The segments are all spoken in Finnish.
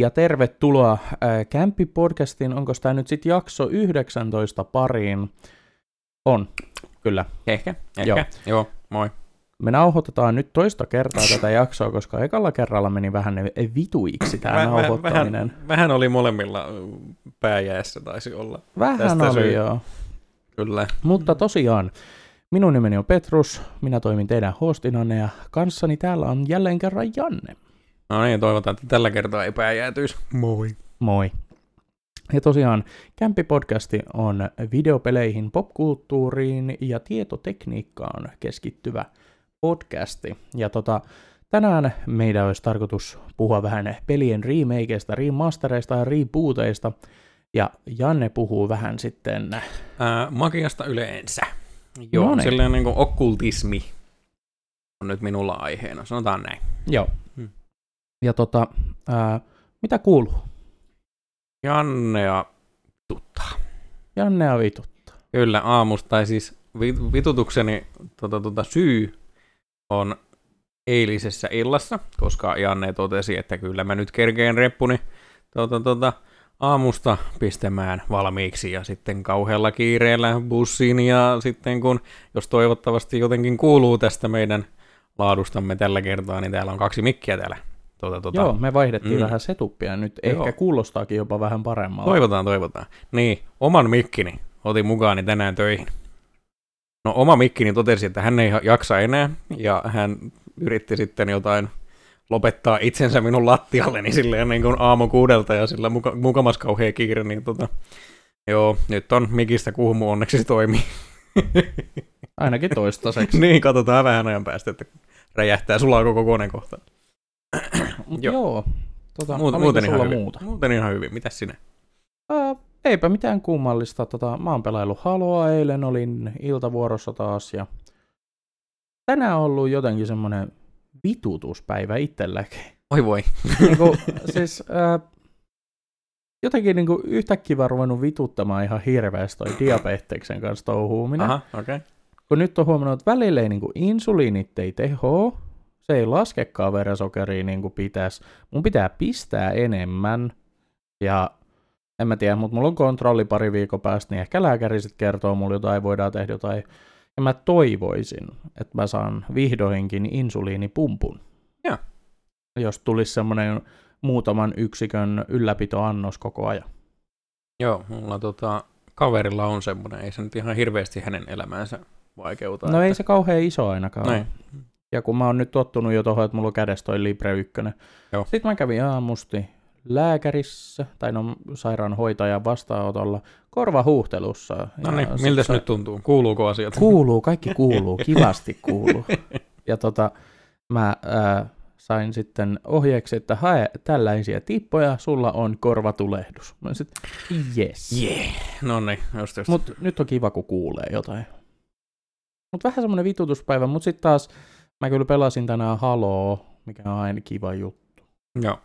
Ja tervetuloa äh, Kämppi-podcastin. Onko tämä nyt sitten jakso 19 pariin? On, kyllä. Ehkä, ehkä. Joo. Joo, moi. Me nauhoitetaan nyt toista kertaa tätä jaksoa, koska ekalla kerralla meni vähän vituiksi tämä Vä- vä- nauhoittaminen. vähän, vähän oli molemmilla ö, pääjäässä taisi olla. Vähän, tästä oli syy. joo. Kyllä. Mutta tosiaan, minun nimeni on Petrus, minä toimin teidän hostinanne ja kanssani täällä on jälleen kerran Janne. No niin, toivotaan, että tällä kertaa ei pääjäätyisi. Moi. Moi. Ja tosiaan Kämpi-podcasti on videopeleihin, popkulttuuriin ja tietotekniikkaan keskittyvä podcasti. Ja tota, tänään meidän olisi tarkoitus puhua vähän pelien remakeista, remastereista ja rebooteista. Ja Janne puhuu vähän sitten, Ää, magiasta yleensä. Joo, no niin. silleen niin kuin okkultismi on nyt minulla aiheena, sanotaan näin. joo. Ja tota, ää, mitä kuuluu? Jannea tuttaa. Jannea vituttaa. Kyllä, aamusta, tai siis vi- vitutukseni tota, tota, syy on eilisessä illassa, koska Janne totesi, että kyllä mä nyt kerkeen reppuni tota, tota, aamusta pistämään valmiiksi ja sitten kauhealla kiireellä bussiin ja sitten kun, jos toivottavasti jotenkin kuuluu tästä meidän laadustamme tällä kertaa, niin täällä on kaksi mikkiä täällä. Tota, tota, Joo, me vaihdettiin Mm. vähän setupia nyt. Joo. Ehkä kuulostaakin jopa vähän paremmalta. Toivotaan, toivotaan. Niin, oman mikkini otin mukaani tänään töihin. No oma mikkini totesi, että hän ei jaksa enää, ja hän yritti sitten jotain lopettaa itsensä minun lattialleni silleen niin kuin aamu kuudelta, ja sillä muka, mukamas kauhea kiire, niin tota, joo, nyt on mikistä kuhmu, onneksi se toimii. Ainakin toistaiseksi. niin, katsotaan vähän ajan päästä, että räjähtää, sulaa koko kone kohta. Mut Joo. joo. Tota, Muut, muuten, sulla ihan hyvin. muuta? muuten ihan hyvin. Mitäs sinä? Ää, eipä mitään kummallista. Tota, mä oon pelaillut Haloa, eilen olin iltavuorossa taas ja tänään on ollut jotenkin semmonen vitutuspäivä itselläkin. Oi voi. niinku, siis, ää, jotenkin niinku yhtäkkiä vaan ruvennut vituttamaan ihan hirveästi toi diabeteksen kanssa touhuuminen. Aha, okei. Okay. kun nyt on huomannut, että välillä ei niinku insuliinit ei teho, se ei laskekaan verensokeria niin kuin pitäisi. Mun pitää pistää enemmän, ja en mä tiedä, mutta mulla on kontrolli pari viikon päästä, niin ehkä lääkäri sitten kertoo mulle jotain, voidaan tehdä jotain. Ja mä toivoisin, että mä saan vihdoinkin insuliinipumpun. Joo. Jos tulisi semmoinen muutaman yksikön ylläpitoannos koko ajan. Joo, mulla tota, kaverilla on semmoinen, ei se nyt ihan hirveästi hänen elämäänsä vaikeuta. No ei että- se kauhean iso ainakaan. Näin. Ja kun mä oon nyt tottunut jo tuohon, että mulla on kädessä toi Libre 1. Joo. Sitten mä kävin aamusti lääkärissä, tai no sairaanhoitajan vastaanotolla, korvahuhtelussa. No niin, sit miltäs se- nyt tuntuu? Kuuluuko asiat? Kuuluu, kaikki kuuluu, kivasti kuuluu. Ja tota, mä ää, sain sitten ohjeeksi, että hae tällaisia tippoja, sulla on korvatulehdus. Mä sitten, yes. Yeah. No niin, just just. Mut nyt on kiva, kun kuulee jotain. Mut vähän semmonen vitutuspäivä, mut sitten taas mä kyllä pelasin tänään Haloa, mikä on aina kiva juttu. Joo.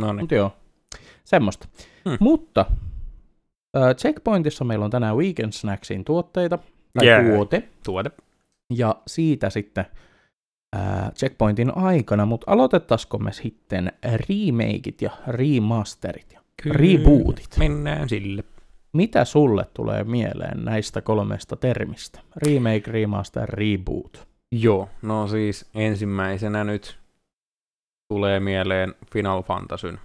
No niin. Mut joo, semmoista. Hmm. Mutta äh, Checkpointissa meillä on tänään Weekend Snacksin tuotteita, tai Yeah. tuote, Tuote. ja siitä sitten äh, Checkpointin aikana, mutta aloitettaisiko me sitten remakeit ja remasterit ja rebootit? Mennään sille. Mitä sulle tulee mieleen näistä kolmesta termistä? Remake, remaster, reboot. Joo, no siis ensimmäisenä nyt tulee mieleen Final Fantasyn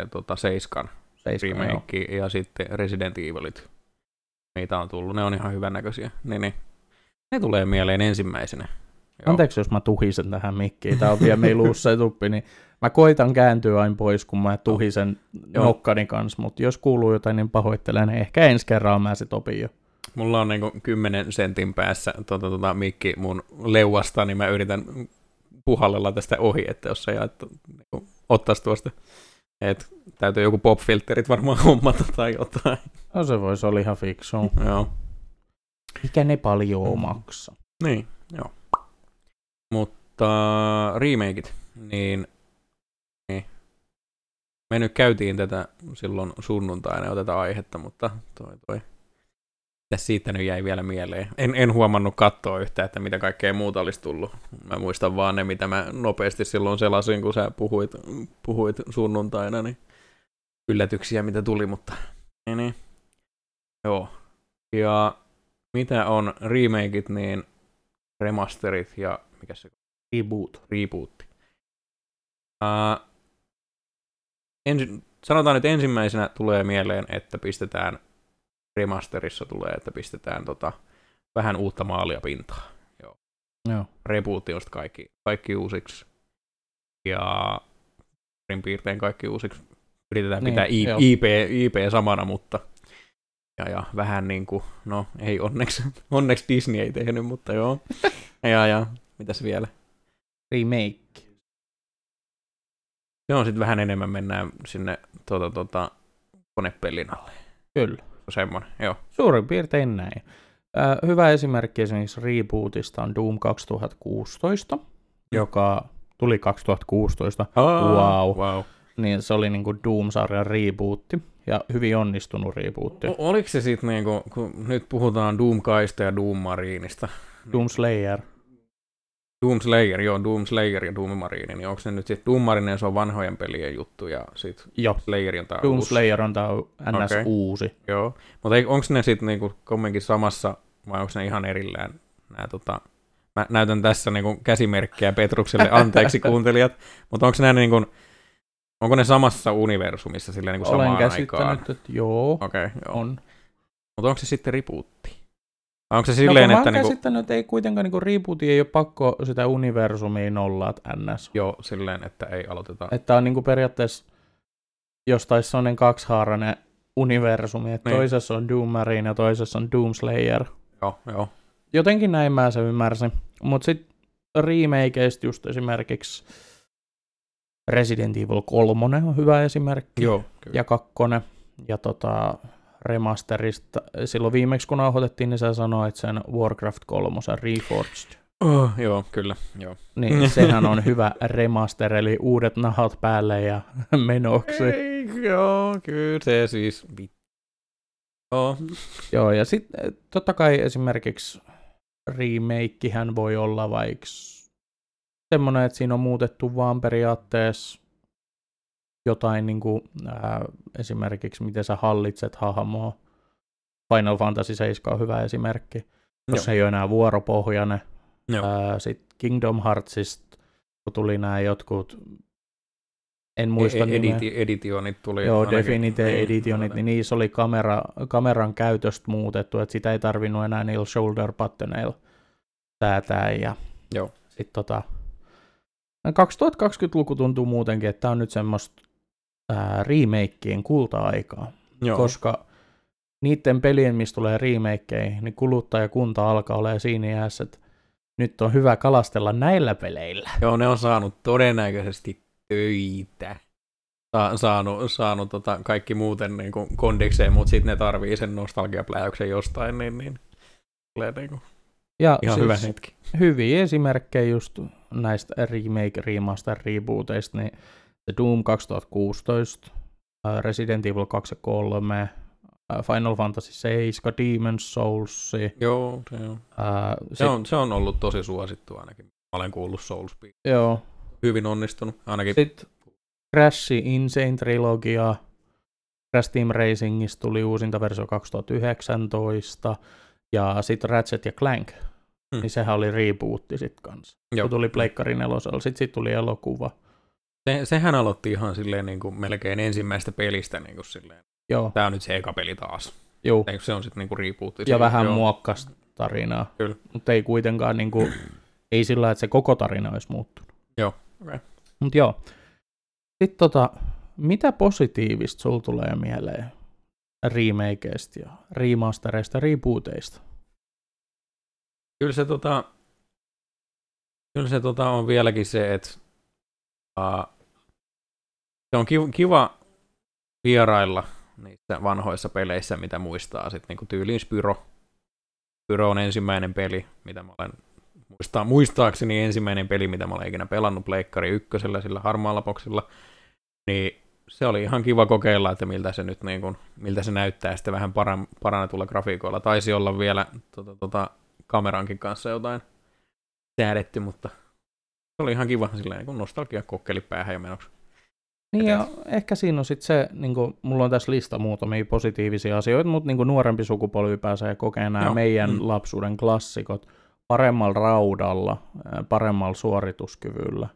se, tota, seiskan Seiska, joo. remake ja sitten Resident Evilit. Niitä on tullut, ne on ihan hyvännäköisiä. Niin, niin. Ne tulee mieleen ensimmäisenä. Joo. Anteeksi, jos mä tuhisen tähän mikkiin. Tää on vielä meillä uusi setuppi, niin mä koitan kääntyä aina pois, kun mä tuhisen Joo. nokkani kanssa, mutta jos kuuluu jotain, niin pahoittelen. Ehkä ensi kerralla mä sit opin jo. Mulla on niinku 10 sentin päässä tota, tota, mikki mun leuasta, niin mä yritän puhallella tästä ohi, että jos ei että, niinku, ottaisi tuosta. Et, täytyy joku popfilterit varmaan hommata tai jotain. No se voisi olla ihan fiksu. Joo. Mikä ne paljon maksaa? Niin, joo. Mutta remakeit, niin, niin me nyt käytiin tätä silloin sunnuntaina jo tätä aihetta, mutta toi, toi siitä nyt jäi vielä mieleen. En, en huomannut katsoa yhtään, että mitä kaikkea muuta olisi tullut. Mä muistan vaan ne, mitä mä nopeasti silloin selasin, kun sä puhuit, puhuit sunnuntaina, niin yllätyksiä, mitä tuli, mutta niin, niin. Joo. Ja mitä on remakeit, niin remasterit ja mikä se Reboot. rebootti. Uh, ensi, sanotaan, että ensimmäisenä tulee mieleen, että pistetään remasterissa tulee, että pistetään tota, vähän uutta maalia pintaa. Joo. Joo. Sitten kaikki, kaikki uusiksi. Ja suurin piirtein kaikki uusiksi. Yritetään Niin, pitää I, joo. IP, IP samana, mutta ja, ja vähän niin kuin, no ei onneksi, onneksi Disney ei tehnyt, mutta joo. ja, ja mitäs vielä? Remake. Joo, sitten vähän enemmän mennään sinne tuota, tuota, konepellin alle. Kyllä. Semmoinen, joo. Suurin piirtein näin. Äh, hyvä esimerkki esimerkiksi rebootista on Doom 2016, joka tuli 2016. Wow. wow. Niin se oli niinku Doom-sarjan rebootti ja hyvin onnistunut rebootti. O- oliko se sitten niinku, kun nyt puhutaan Doom Kaista ja Doom Marinista, Doom Slayer. Doom Slayer, joo, Doom Slayer ja Doom Marine, niin onko se nyt sitten Doom Marine, se on vanhojen pelien juttu ja sitten. Slayer on tää Doom uusi. Slayer on tää NS Okei. uusi. Joo, mutta onko ne sitten niinku kumminkin samassa vai onko ne ihan erillään nämä tota, mä näytän tässä niinku käsimerkkiä Petrukselle, anteeksi kuuntelijat, mutta onko ne niinku, onko ne samassa universumissa silleen niinku Olen samaan käsittänyt, aikaan? että joo, Okei, okay, joo. on. Mutta onko se sitten rebootti? Onko se no, silleen, mä että oon niinku, että ei kuitenkaan niinku rebootin ei ole pakko sitä universumiin olla että NS. joo, silleen, että ei aloiteta. Että on niinku periaatteessa, jos taisi sellainen kaksihaarainen universumi, että Niin. toisessa on Doom Marine ja toisessa on Doom Slayer. Joo, joo. Jotenkin näin mä sen ymmärsin. Mutta sitten remakeista just esimerkiksi Resident Evil 3 on hyvä esimerkki. Joo, kyllä. Ja kakkonen. Ja tota, remasterista, silloin viimeksi kun nauhoitettiin, niin sä sanoit sen Warcraft 3 Reforged. Oh, joo, kyllä, joo. Niin sehän on hyvä remaster, eli uudet nahat päälle ja menoksi. Ei, joo, kyllä se siis... Joo, Joo, ja sitten totta kai esimerkiksi remakehän voi olla vaikka semmoinen, että siinä on muutettu vaan periaatteessa jotain niin kuin, ää, esimerkiksi miten sä hallitset hahmoa. Final Fantasy 7 on hyvä esimerkki, joo. jos ei ole enää vuoropohjainen. Sitten Kingdom Heartsista, kun tuli nämä jotkut, en muista E- nimeä. editi- editionit tuli. Joo, ainakin. Definitive Niin, Editionit, niin niissä oli kamera, kameran käytöstä muutettu, että sitä ei tarvinnut enää niillä shoulder buttoneilla säätää. Ja Joo. sit tota, 2020-luku tuntuu muutenkin, että tämä on nyt semmoista remakeen kulta-aikaa, Joo. koska niiden pelien, mistä tulee remakeja, niin kuluttajakunta alkaa olemaan siinä iässä, että nyt on hyvä kalastella näillä peleillä. Joo, ne on saanut todennäköisesti töitä. Sa- saanut, saanut tota kaikki muuten niin kuin kondikseen, mutta sitten ne tarvii sen nostalgiapläjäyksen jostain, niin, niin tulee niin kuin Ja ihan siis hyvä hetki. hyviä esimerkkejä just näistä remake, remaster, rebooteista, niin The Doom 2016, ää, Resident Evil 2 ja 3, ää, Final Fantasy 7, Demon's Souls, Joo, se on. ää, Se, sit, on, se on ollut tosi suosittu ainakin. Mä olen kuullut Souls joo, Hyvin onnistunut, ainakin. sit Crash Insane Trilogia, Crash Team Racingista tuli uusinta versio 2019, ja sitten Ratchet ja Clank, Hmm. niin sehän oli rebootti sit kanssa. Joo. Kun tuli Pleikkari nelosella, sitten sit tuli elokuva. Se, sehän aloitti ihan silleen niin kuin melkein ensimmäistä pelistä niin kuin silleen. Joo, Tää on nyt se eka peli taas. Eikö se on sitten niin kuin rebootti? ja vähän Joo. muokkas tarinaa. Kyllä. Mutta ei kuitenkaan niinku, ei sillä, että se koko tarina olisi muuttunut. Joo, okei. Mutta joo. Sitten tota, mitä positiivista sul tulee mieleen remakeista ja remastereista rebooteista? Kyllä se, tota, kyllä se tota, on vieläkin se, että uh, se on kiva, vierailla niissä vanhoissa peleissä, mitä muistaa sitten niinku tyyliin Spyro. Spyro on ensimmäinen peli, mitä mä olen muistaa, muistaakseni ensimmäinen peli, mitä mä olen ikinä pelannut Pleikkari ykkösellä, sillä harmaalla boksilla. Niin se oli ihan kiva kokeilla, että miltä se nyt niin kuin, miltä se näyttää sitten vähän paran, parannetulla grafiikoilla. Taisi olla vielä tota, tota, kamerankin kanssa jotain säädetty, mutta se oli ihan kiva silleen, kun nostalgia kokkeli päähän ja menoksi. Niin ja ehkä siinä on sitten se, niin kuin, mulla on tässä lista muutamia positiivisia asioita, mutta niin kuin nuorempi sukupolvi pääsee kokemaan nämä Joo. meidän Mm. lapsuuden klassikot paremmalla raudalla, paremmalla suorituskyvyllä,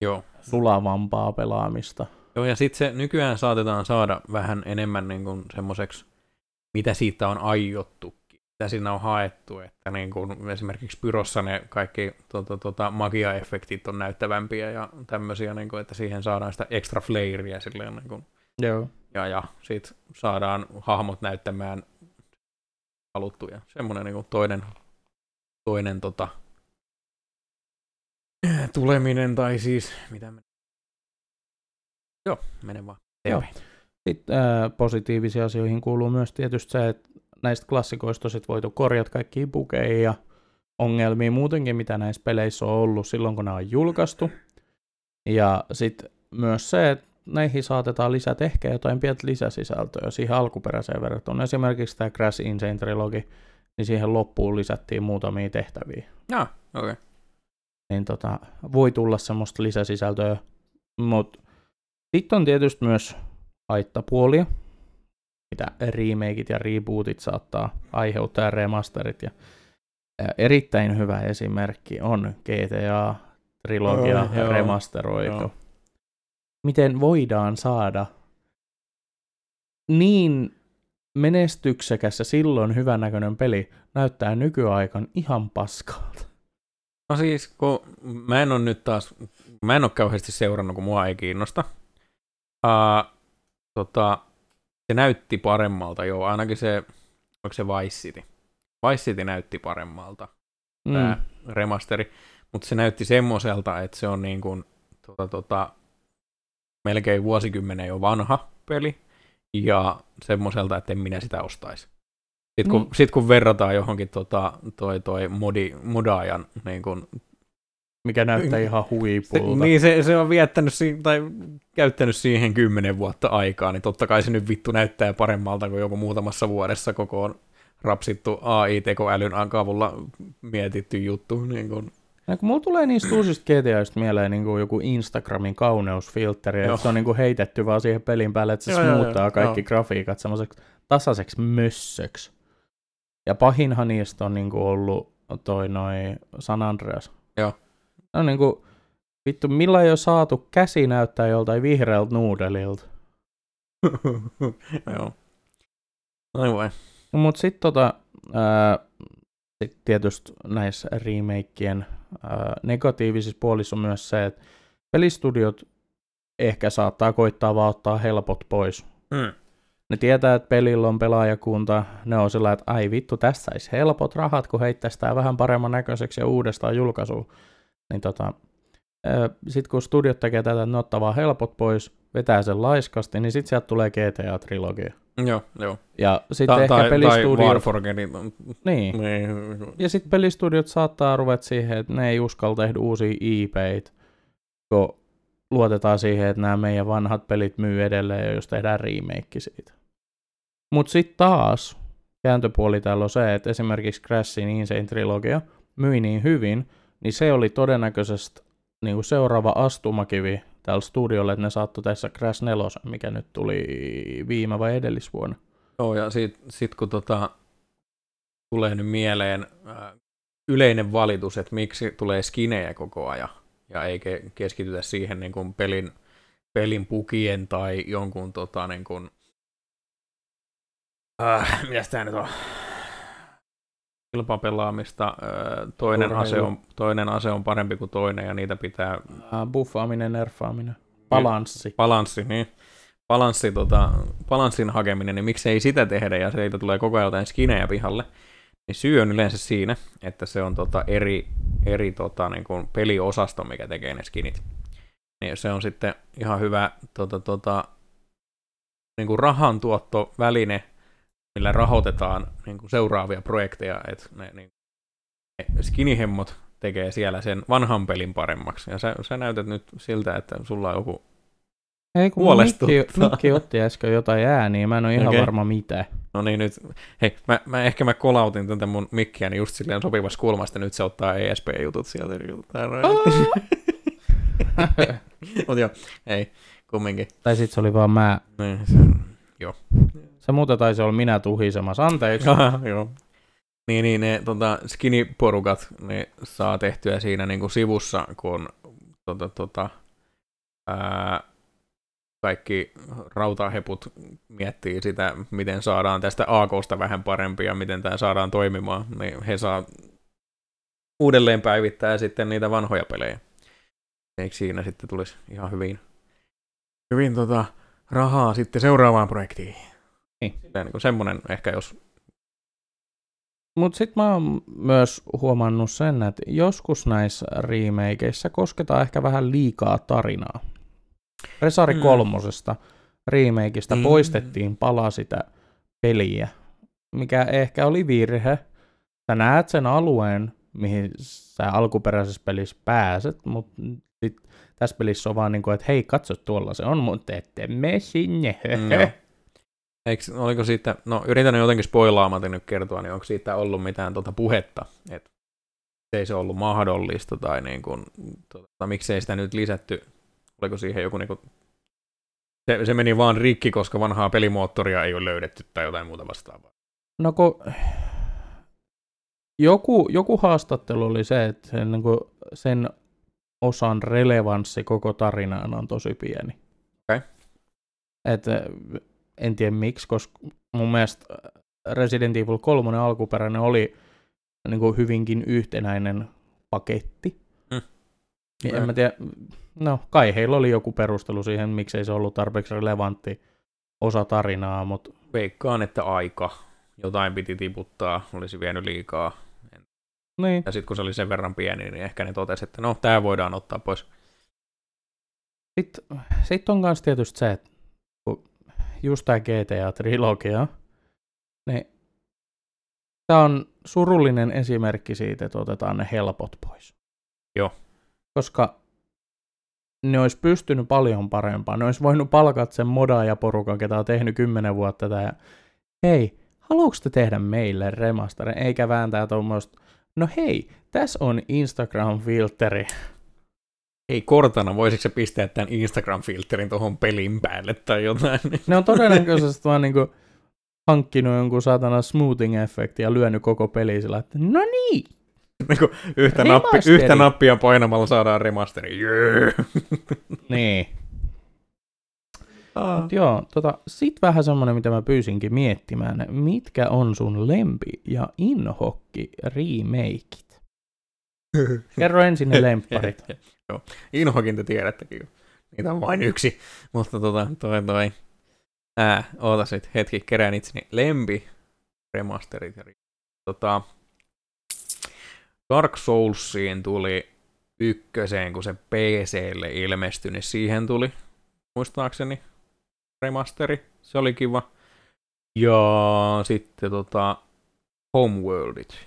Joo. sulavampaa pelaamista. Joo, ja sitten se nykyään saatetaan saada vähän enemmän niin kuin semmoiseksi, mitä siitä on aiottukin, mitä siinä on haettu, että niin kuin esimerkiksi Pyrossa ne kaikki tota, tota, magia-efektit on näyttävämpiä ja tämmöisiä, niin kuin, että siihen saadaan sitä extra flairia silleen, niin kuin, Joo. ja, ja sit saadaan hahmot näyttämään haluttuja. Semmoinen niin kuin toinen, toinen tota, tuleminen, tai siis, mitä me... Joo, mene vaan. Joo. Sitten ää, positiivisiin asioihin kuuluu myös tietysti se, että näistä klassikoista sit voitu korjata kaikkia bugeja ja ongelmia muutenkin, mitä näissä peleissä on ollut silloin, kun nämä on julkaistu. Ja sitten myös se, että näihin saatetaan lisätä ehkä jotain pientä lisäsisältöä siihen alkuperäiseen verrattuna. Esimerkiksi tämä Crash Insane Trilogy, niin siihen loppuun lisättiin muutamia tehtäviä. Ah, okei. Okay. Niin tota, voi tulla semmoista lisäsisältöä, mutta sitten on tietysti myös haittapuolia, mitä remakeit ja rebootit saattaa aiheuttaa ja remasterit. Ja, erittäin hyvä esimerkki on GTA trilogia Oh, joo. remasteroitu. Joo. Miten voidaan saada niin menestyksekäs ja silloin hyvännäköinen peli näyttää nykyaikan ihan paskalta. No siis, kun mä en ole nyt taas, mä en ole kauheasti seurannut, kun mua ei kiinnosta. Uh, tota, se näytti paremmalta, joo, ainakin se, onko se Vice City? Vice City näytti paremmalta, tämä Mm. remasteri, mutta se näytti semmoiselta, että se on niin kuin, tota, tota, melkein vuosikymmenen jo vanha peli, ja semmoiselta, että en minä sitä ostaisi. Sitten kun, Niin. sit kun verrataan johonkin tota, toi, toi modi, modaajan niin kun, mikä näyttää Niin. ihan se, huipulta. niin se, se, on viettänyt si- tai käyttänyt siihen kymmenen vuotta aikaa, niin totta kai se nyt vittu näyttää paremmalta kuin joku muutamassa vuodessa koko on rapsittu AI-tekoälyn avulla mietitty juttu. Niin kun, Ja kun mulla tulee niistä uusista GTAista mieleen niin kuin joku Instagramin kauneusfiltteri, Joo. että se on niin kuin heitetty vaan siihen pelin päälle, että se Joo, smuuttaa joo, kaikki joo. grafiikat semmoiseksi tasaiseksi mössöksi. Ja pahinhan niistä on niin kuin ollut toi noi San Andreas. Joo. No niin kuin, vittu, millä ei ole saatu käsi näyttää joltain vihreältä nuudelilta. Joo. Ai vai. No, mutta sitten tota, ää, sit tietysti näissä remakeien ää, negatiivisissa puolissa on myös se, että pelistudiot ehkä saattaa koittaa vaan ottaa helpot pois. Hmm. Ne tietää, että pelillä on pelaajakunta, ne on sillä, että ai vittu, tässä saisi helpot rahat, kun heittäisi vähän paremman näköiseksi ja uudestaan julkaisuun. Niin tota, sitten kun studiot tekee tätä, että ne ottaa vaan helpot pois, vetää sen laiskasti, niin sitten sieltä tulee GTA-trilogia. Joo, joo. Ja sitten ehkä tai, tai pelistudiot... Warforgedin. Niin. Niin. Ja sitten pelistudiot saattaa ruveta siihen, että ne ei uskalla tehdä uusia IPitä, kun luotetaan siihen, että nämä meidän vanhat pelit myy edelleen, jos tehdään remake siitä. Mutta sitten taas kääntöpuoli täällä on se, että esimerkiksi Crashin Insane Trilogia myi niin hyvin, niin se oli todennäköisesti niin kuin seuraava astumakivi tällä studiolla, että ne saattoi tässä Crash 4, mikä nyt tuli viime vai edellisvuonna. Joo, ja sit, sit kun tota, tulee nyt mieleen ää, yleinen valitus, että miksi tulee skinejä koko ajan, ja ei ke- keskitytä siihen niin kuin pelin, pelin pukien tai jonkun tota, niin kuin, äh, mitäs tää nyt on? Kilpapelaamista, toinen Urheilu. ase, on, toinen ase on parempi kuin toinen, ja niitä pitää Ää, buffaaminen, nerfaaminen, balanssi. balanssi, niin balanssi, tota, balanssin hakeminen, niin miksei sitä tehdä ja siitä tulee koko ajan jotain skinejä pihalle, niin syy on yleensä siinä, että se on tota eri, eri tota, niin kuin peliosasto, mikä tekee ne skinit. Niin se on sitten ihan hyvä tota, tota, niin kuin rahantuottoväline, millä rahoitetaan niin kuin seuraavia projekteja, että ne, niin, ne skinihemmot tekee siellä sen vanhan pelin paremmaksi. Ja sä, sä näytät nyt siltä, että sulla on joku Ei, kun Huolestuttaa. Mikki, Mikki otti äsken jotain ääniä, mä en ole ihan Okei. varma mitä. No niin, nyt, hei, mä, mä ehkä mä kolautin tätä mun mikkiäni just silleen sopivassa kulmasta, nyt se ottaa ESP-jutut sieltä. Tää on- Mut joo, ei, kumminkin. tai sit se oli vaan mä. Niin, se, Se muuta taisi olla minä tuhisemassa. Anteeksi. joo. Niin, niin ne tota, skinny-porukat ne saa tehtyä siinä niinku sivussa, kun tota, tota, ää, kaikki rautaheput miettii sitä, miten saadaan tästä AKsta vähän parempia miten tämä saadaan toimimaan, niin he saa uudelleen päivittää sitten niitä vanhoja pelejä. Eikö siinä sitten tulisi ihan hyvin, hyvin tota, rahaa sitten seuraavaan projektiin? Niin. Silleen niin semmoinen ehkä, jos Mutta sitten mä oon myös huomannut sen, että joskus näissä remakeissa kosketaan ehkä vähän liikaa tarinaa. Resari Mm. kolmosesta remakeista Mm. poistettiin pala sitä peliä, mikä ehkä oli virhe. Sä näet sen alueen, mihin sä alkuperäisessä pelissä pääset, mutta sit tässä pelissä on vaan niin kuin, että hei, katso tuolla se on, mutta ette me sinne. Mm. Eikö, oliko siitä, no yritän jotenkin spoilaamatta nyt kertoa, niin onko siitä ollut mitään tuota puhetta, että ei se ollut mahdollista tai niin kuin, tuota, miksei sitä nyt lisätty, oliko siihen joku niin kuin, se, se meni vaan rikki, koska vanhaa pelimoottoria ei ole löydetty tai jotain muuta vastaavaa. No kun joku, joku haastattelu oli se, että sen, niin kuin, sen osan relevanssi koko tarinaan on tosi pieni. Okei. Et, eh, en tiedä miksi, koska mun mielestä Resident Evil 3 alkuperäinen oli niin kuin hyvinkin yhtenäinen paketti. Mm. Niin en mä tiedä, no kai heillä oli joku perustelu siihen, miksei se ollut tarpeeksi relevantti osa tarinaa, mutta Veikkaan, että aika, jotain piti tiputtaa, olisi vienyt liikaa. niin. Ja sitten kun se oli sen verran pieni, niin ehkä ne totesi, että no, tämä voidaan ottaa pois. Sitten sit on myös tietysti se, että just tämä GTA-trilogia, niin tämä on surullinen esimerkki siitä, että otetaan ne helpot pois. Joo. Koska ne olisi pystynyt paljon parempaan. Ne olisi voinut palkata sen modaajaporukan, ketä on tehnyt kymmenen vuotta tätä. ja Hei, haluatko te tehdä meille remasterin, eikä vääntää tuommoista, no hei, tässä on Instagram-filteri. Ei Kortana, voisiko se pistää tämän Instagram-filterin tuohon pelin päälle tai jotain? Ne on todennäköisesti vaan niinku hankkinut jonkun saatana smoothing-efekti ja lyönyt koko peli sillä, että no niin, Niin yhtä, nappi, yhtä nappia painamalla saadaan remasteri. Yeah. niin. Mut joo, tota, sit vähän semmonen, mitä mä pyysinkin miettimään. Mitkä on sun lempi- ja inhokki remakeit? Kerro ensin ne lempparit. Joo. Inhokin te tiedättekin. Niitä on vain yksi. Mutta tota, toi toi. Ää, ootas nyt hetki, kerään itseni. Lempi, remasterit tota, Dark Soulsiin tuli ykköseen, kun se PClle ilmestyi, niin siihen tuli muistaakseni remasteri. Se oli kiva. Ja sitten tota, Homeworldit.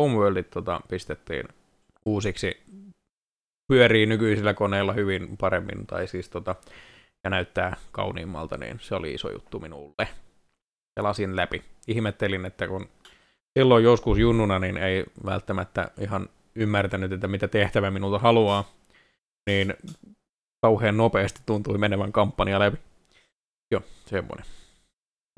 Homeworldit tota, pistettiin uusiksi pyörii nykyisillä koneilla hyvin paremmin, tai siis tota, ja näyttää kauniimmalta, niin se oli iso juttu minulle. Pelasin läpi. Ihmettelin, että kun silloin joskus junnuna, niin ei välttämättä ihan ymmärtänyt, että mitä tehtävä minulta haluaa, niin kauhean nopeasti tuntui menevän kampanja läpi. Joo, semmoinen.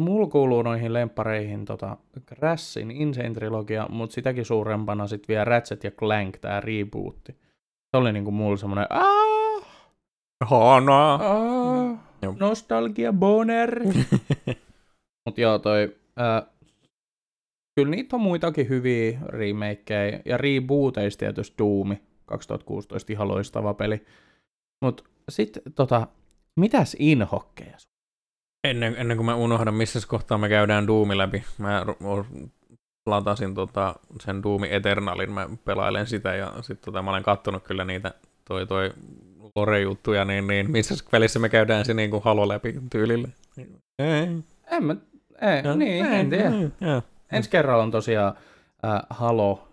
Mulla kuuluu noihin lemppareihin tota Crashin Insane Trilogia, mutta sitäkin suurempana sit vielä Ratchet ja Clank, tää rebootti. Se oli niinku mulla semmonen aah, Hanaa! aah, Joo. nostalgia boner. Mut joo, toi, ää, kyllä niitä on muitakin hyviä remakeja, ja rebooteista tietysti Doom 2016 ihan loistava peli. Mut sit tota, mitäs inhokkeja? sun? Ennen, ennen kuin mä unohdan, missä kohtaa me käydään Doomi läpi, mä ru- latasin tota, sen Doomi Eternalin, mä pelailen sitä ja sitten tota, mä olen kattonut kyllä niitä toi, toi lore-juttuja, niin, niin missä välissä me käydään se niin kuin halo läpi tyylille? Ei. En mä, ei, niin, en tiedä. Joo. Ensi kerralla on tosiaan äh, Halo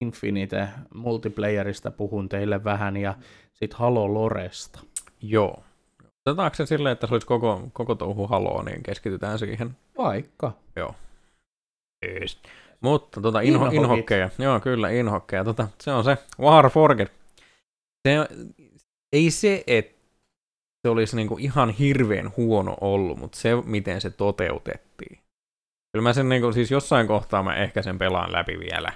Infinite multiplayerista puhun teille vähän ja sit Halo Loresta. Joo. Otetaanko se silleen, että se olisi koko, koko touhu haloo, niin keskitytään siihen. Vaikka. Yes. Mutta tota, inho, Inhokit. inhokkeja. Joo, kyllä, inhokkeja. Tota, se on se War Forget. Se, ei se, että se olisi niinku ihan hirveän huono ollut, mutta se, miten se toteutettiin. Kyllä mä sen niinku, siis jossain kohtaa mä ehkä sen pelaan läpi vielä.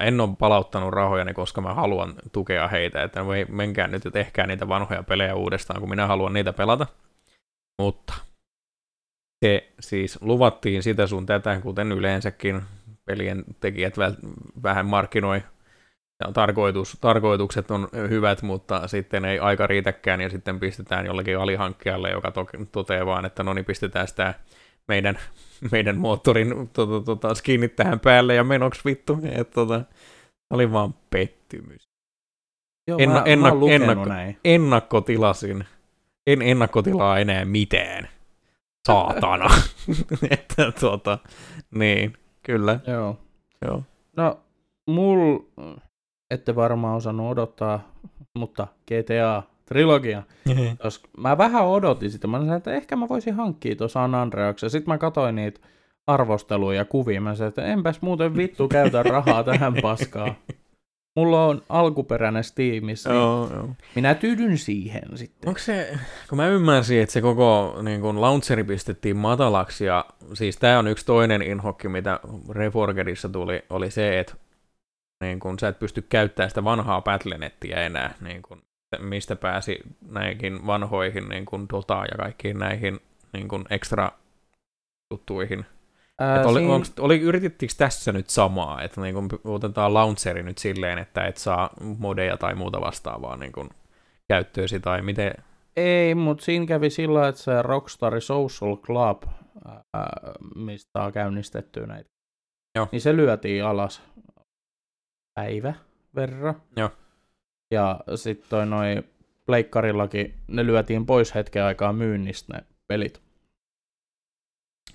En ole palauttanut rahojani, koska mä haluan tukea heitä, että voi, menkää nyt ja tehkää niitä vanhoja pelejä uudestaan, kun minä haluan niitä pelata. Mutta se siis luvattiin sitä sun tätä, kuten yleensäkin pelien tekijät väl, vähän markkinoi. Ja tarkoitus, tarkoitukset on hyvät, mutta sitten ei aika riitäkään ja sitten pistetään jollekin alihankkijalle, joka to, toteaa vaan, että no niin pistetään sitä meidän, meidän moottorin tota, tota, skinnit tähän päälle ja menoks vittu. Et, tota, oli vaan pettymys. Joo, Enna- mä, mä ennak- lukenut ennakko- näin. Ennakkotilasin. En ennakkotilaa enää mitään. Saatana. että tuota, niin, kyllä, Joo. joo. No, mul, ette varmaan osannut odottaa, mutta GTA-trilogia. Koska mä vähän odotin sitä. Mä sanoin, että ehkä mä voisin hankkia tuossa San Andreaksen. Sitten mä katsoin niitä arvosteluja ja kuvia. Mä sanoin, että enpäs muuten vittu käytä rahaa tähän paskaan. Mulla on alkuperäinen Steamissa, niin joo, joo. minä tyydyn siihen sitten. Onko se, kun mä ymmärsin, että se koko niin kun launcheri pistettiin matalaksi, ja siis tämä on yksi toinen inhokki, mitä Reforgerissa tuli, oli se, että niin kun sä et pysty käyttämään sitä vanhaa Battlenettiä enää, niin kun, mistä pääsi näihin vanhoihin niin kun Dotaan ja kaikkiin näihin niin kun extra juttuihin. Ää, Et oli, siinä- onks, oli, yritettiinkö tässä nyt samaa, että niin kun otetaan launcheri nyt silleen, että et saa modeja tai muuta vastaavaa niin kun käyttöösi, tai miten, Ei, mutta siinä kävi sillä että se Rockstar Social Club, ää, mistä on käynnistetty näitä, Joo. niin se lyötiin alas päivä verran. Joo. Ja sitten toi noi pleikkarillakin, ne lyötiin pois hetken aikaa myynnistä ne pelit.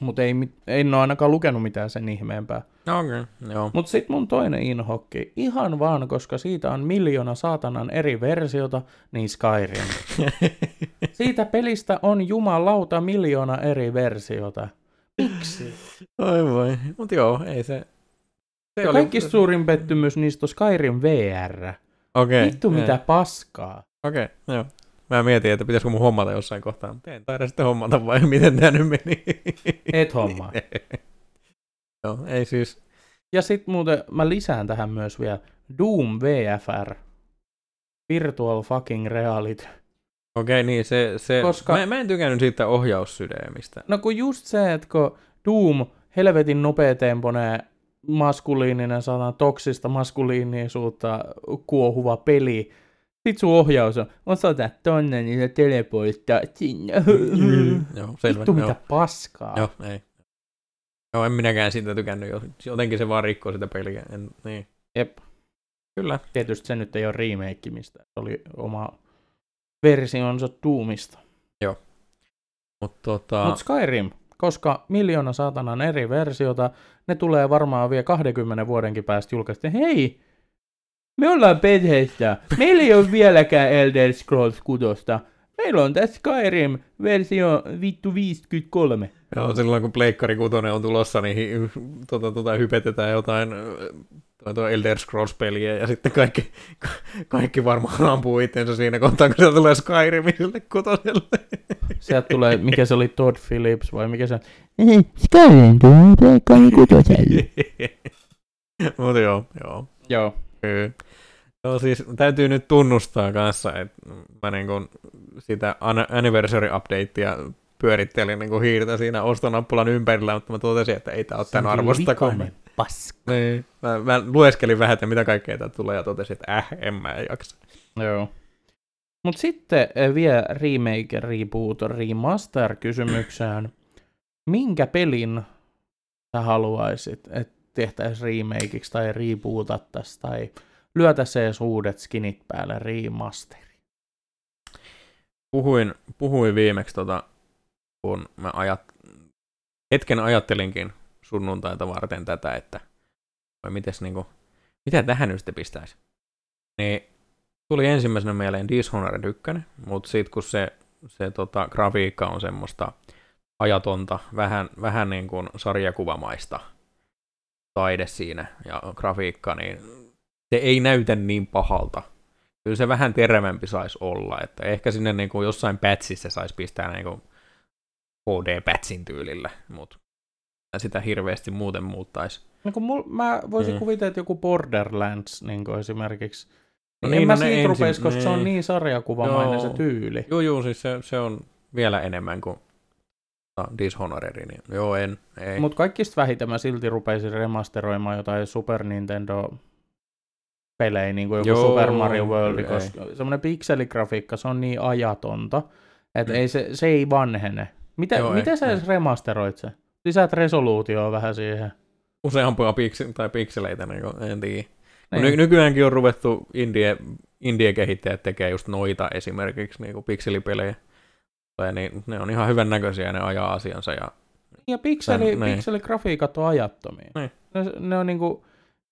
Mutta ei, en ole ainakaan lukenut mitään sen ihmeempää. No Okei, okay, joo. Mutta sitten mun toinen inhokki, ihan vaan, koska siitä on miljoona saatanan eri versiota, niin Skyrim. Siitä pelistä on jumalauta miljoona eri versiota. Miksi? Oi voi, mut joo, ei se... se Ja kaikki suurin pettymys niistä on Skyrim VR. Okei. Vittu mitä paskaa. Okei, okay, joo. Mä mietin, että pitäisikö mun hommata jossain kohtaa, mutta en taida sitten hommata vai miten tää nyt meni. Et hommaa. joo, ei siis... Ja sit muuten mä lisään tähän myös vielä Doom VFR. Virtual fucking reality. Okei, niin se... se Koska- mä, mä, en tykännyt siitä ohjaussysteemistä. No kun just se, että kun Doom, helvetin nopeatempoinen, maskuliininen, saadaan toksista maskuliinisuutta kuohuva peli. Sit sun ohjaus on, osoitat tonne, niin se teleporttaa sinne. joo, selvä. Vittu joo. mitä paskaa. Joo, ei. Joo, en minäkään siitä tykännyt. jo- Jotenkin se vaan rikkoi sitä peliä. En, niin. Jep. Kyllä. Tietysti se nyt ei ole remake mistä. Se oli oma versionsa Doomista. Mutta tota... Mutta Skyrim, koska miljoona saatanan eri versiota, ne tulee varmaan vielä 20 vuodenkin päästä julkaista. Hei, me ollaan perheessä. Meillä ei ole vieläkään Elder Scrolls 6. Meillä on tässä Skyrim versio vittu 53. Joo, silloin kun Pleikkari 6 on tulossa, niin tota, tota, hypetetään jotain toi Elder Scrolls-peliä ja sitten kaikki, ka- kaikki varmaan ampuu itsensä siinä kohtaa, kun se tulee Skyrimin sille kutoselle. Sieltä tulee, mikä se oli, Todd Phillips vai mikä se Skyrim tulee pleikkari kutoselle. Mutta joo, joo. Joo. Kyllä. Joo, siis täytyy nyt tunnustaa kanssa, että mä niin kun sitä an- anniversary updatea pyörittelin niin kuin hiirtä siinä ostonappulan ympärillä, mutta mä totesin, että ei tää ole tämän arvosta. paska. Niin. Mä, mä lueskelin vähän, että mitä kaikkea täältä tulee ja totesin, että äh, en mä jaksa. Joo. Mut sitten eh, vielä remake, reboot, remaster kysymykseen. Minkä pelin sä haluaisit, että tehtäisiin remakeiksi tai rebootattaisiin tai lyötäisiin uudet skinit päälle remasteri? Puhuin, puhuin viimeksi, tota, kun mä ajat, hetken ajattelinkin sunnuntaita varten tätä, että vai mites niinku, mitä tähän nyt sitten pistäisi? Niin tuli ensimmäisenä mieleen Dishonored 1, mutta sitten kun se se tota, grafiikka on semmoista ajatonta, vähän, vähän niin kuin sarjakuvamaista taide siinä ja grafiikka, niin se ei näytä niin pahalta. Kyllä se vähän terävämpi saisi olla, että ehkä sinne niin kuin jossain patchissa saisi pistää niin kuin HD-patchin tyylillä, mutta sitä hirveästi muuten muuttaisi. Niin kun mul, mä voisin Mm. kuvitella, että joku Borderlands niin kuin esimerkiksi. No Niin, niin, en mä no siitä ensin- rupeisi, koska se on niin. niin sarjakuvamainen Joo. se tyyli. Joo, joo, siis se, se on vielä enemmän kuin tota, Dishonored, niin joo, en, ei. Mutta kaikista vähiten mä silti rupeisin remasteroimaan jotain Super Nintendo pelejä, niin kuin joku Joo, Super Mario World, ei. koska semmoinen pikseligrafiikka, se on niin ajatonta, että Mm. ei se, se ei vanhene. Mitä, Joo, ei, miten sä ei. edes remasteroit se? Lisäät resoluutioa vähän siihen. Useampia pikse- tai pikseleitä, niin kuin, en tiedä. Niin. Ny- nykyäänkin on ruvettu indie, indie-kehittäjät tekee just noita esimerkiksi niin kuin pikselipelejä. Tai niin, ne on ihan hyvän näköisiä ne ajaa asiansa. Ja, Ja pikseli, Tän- niin. pikseligrafiikat on ajattomia. Niin. Ne, ne, on niinku,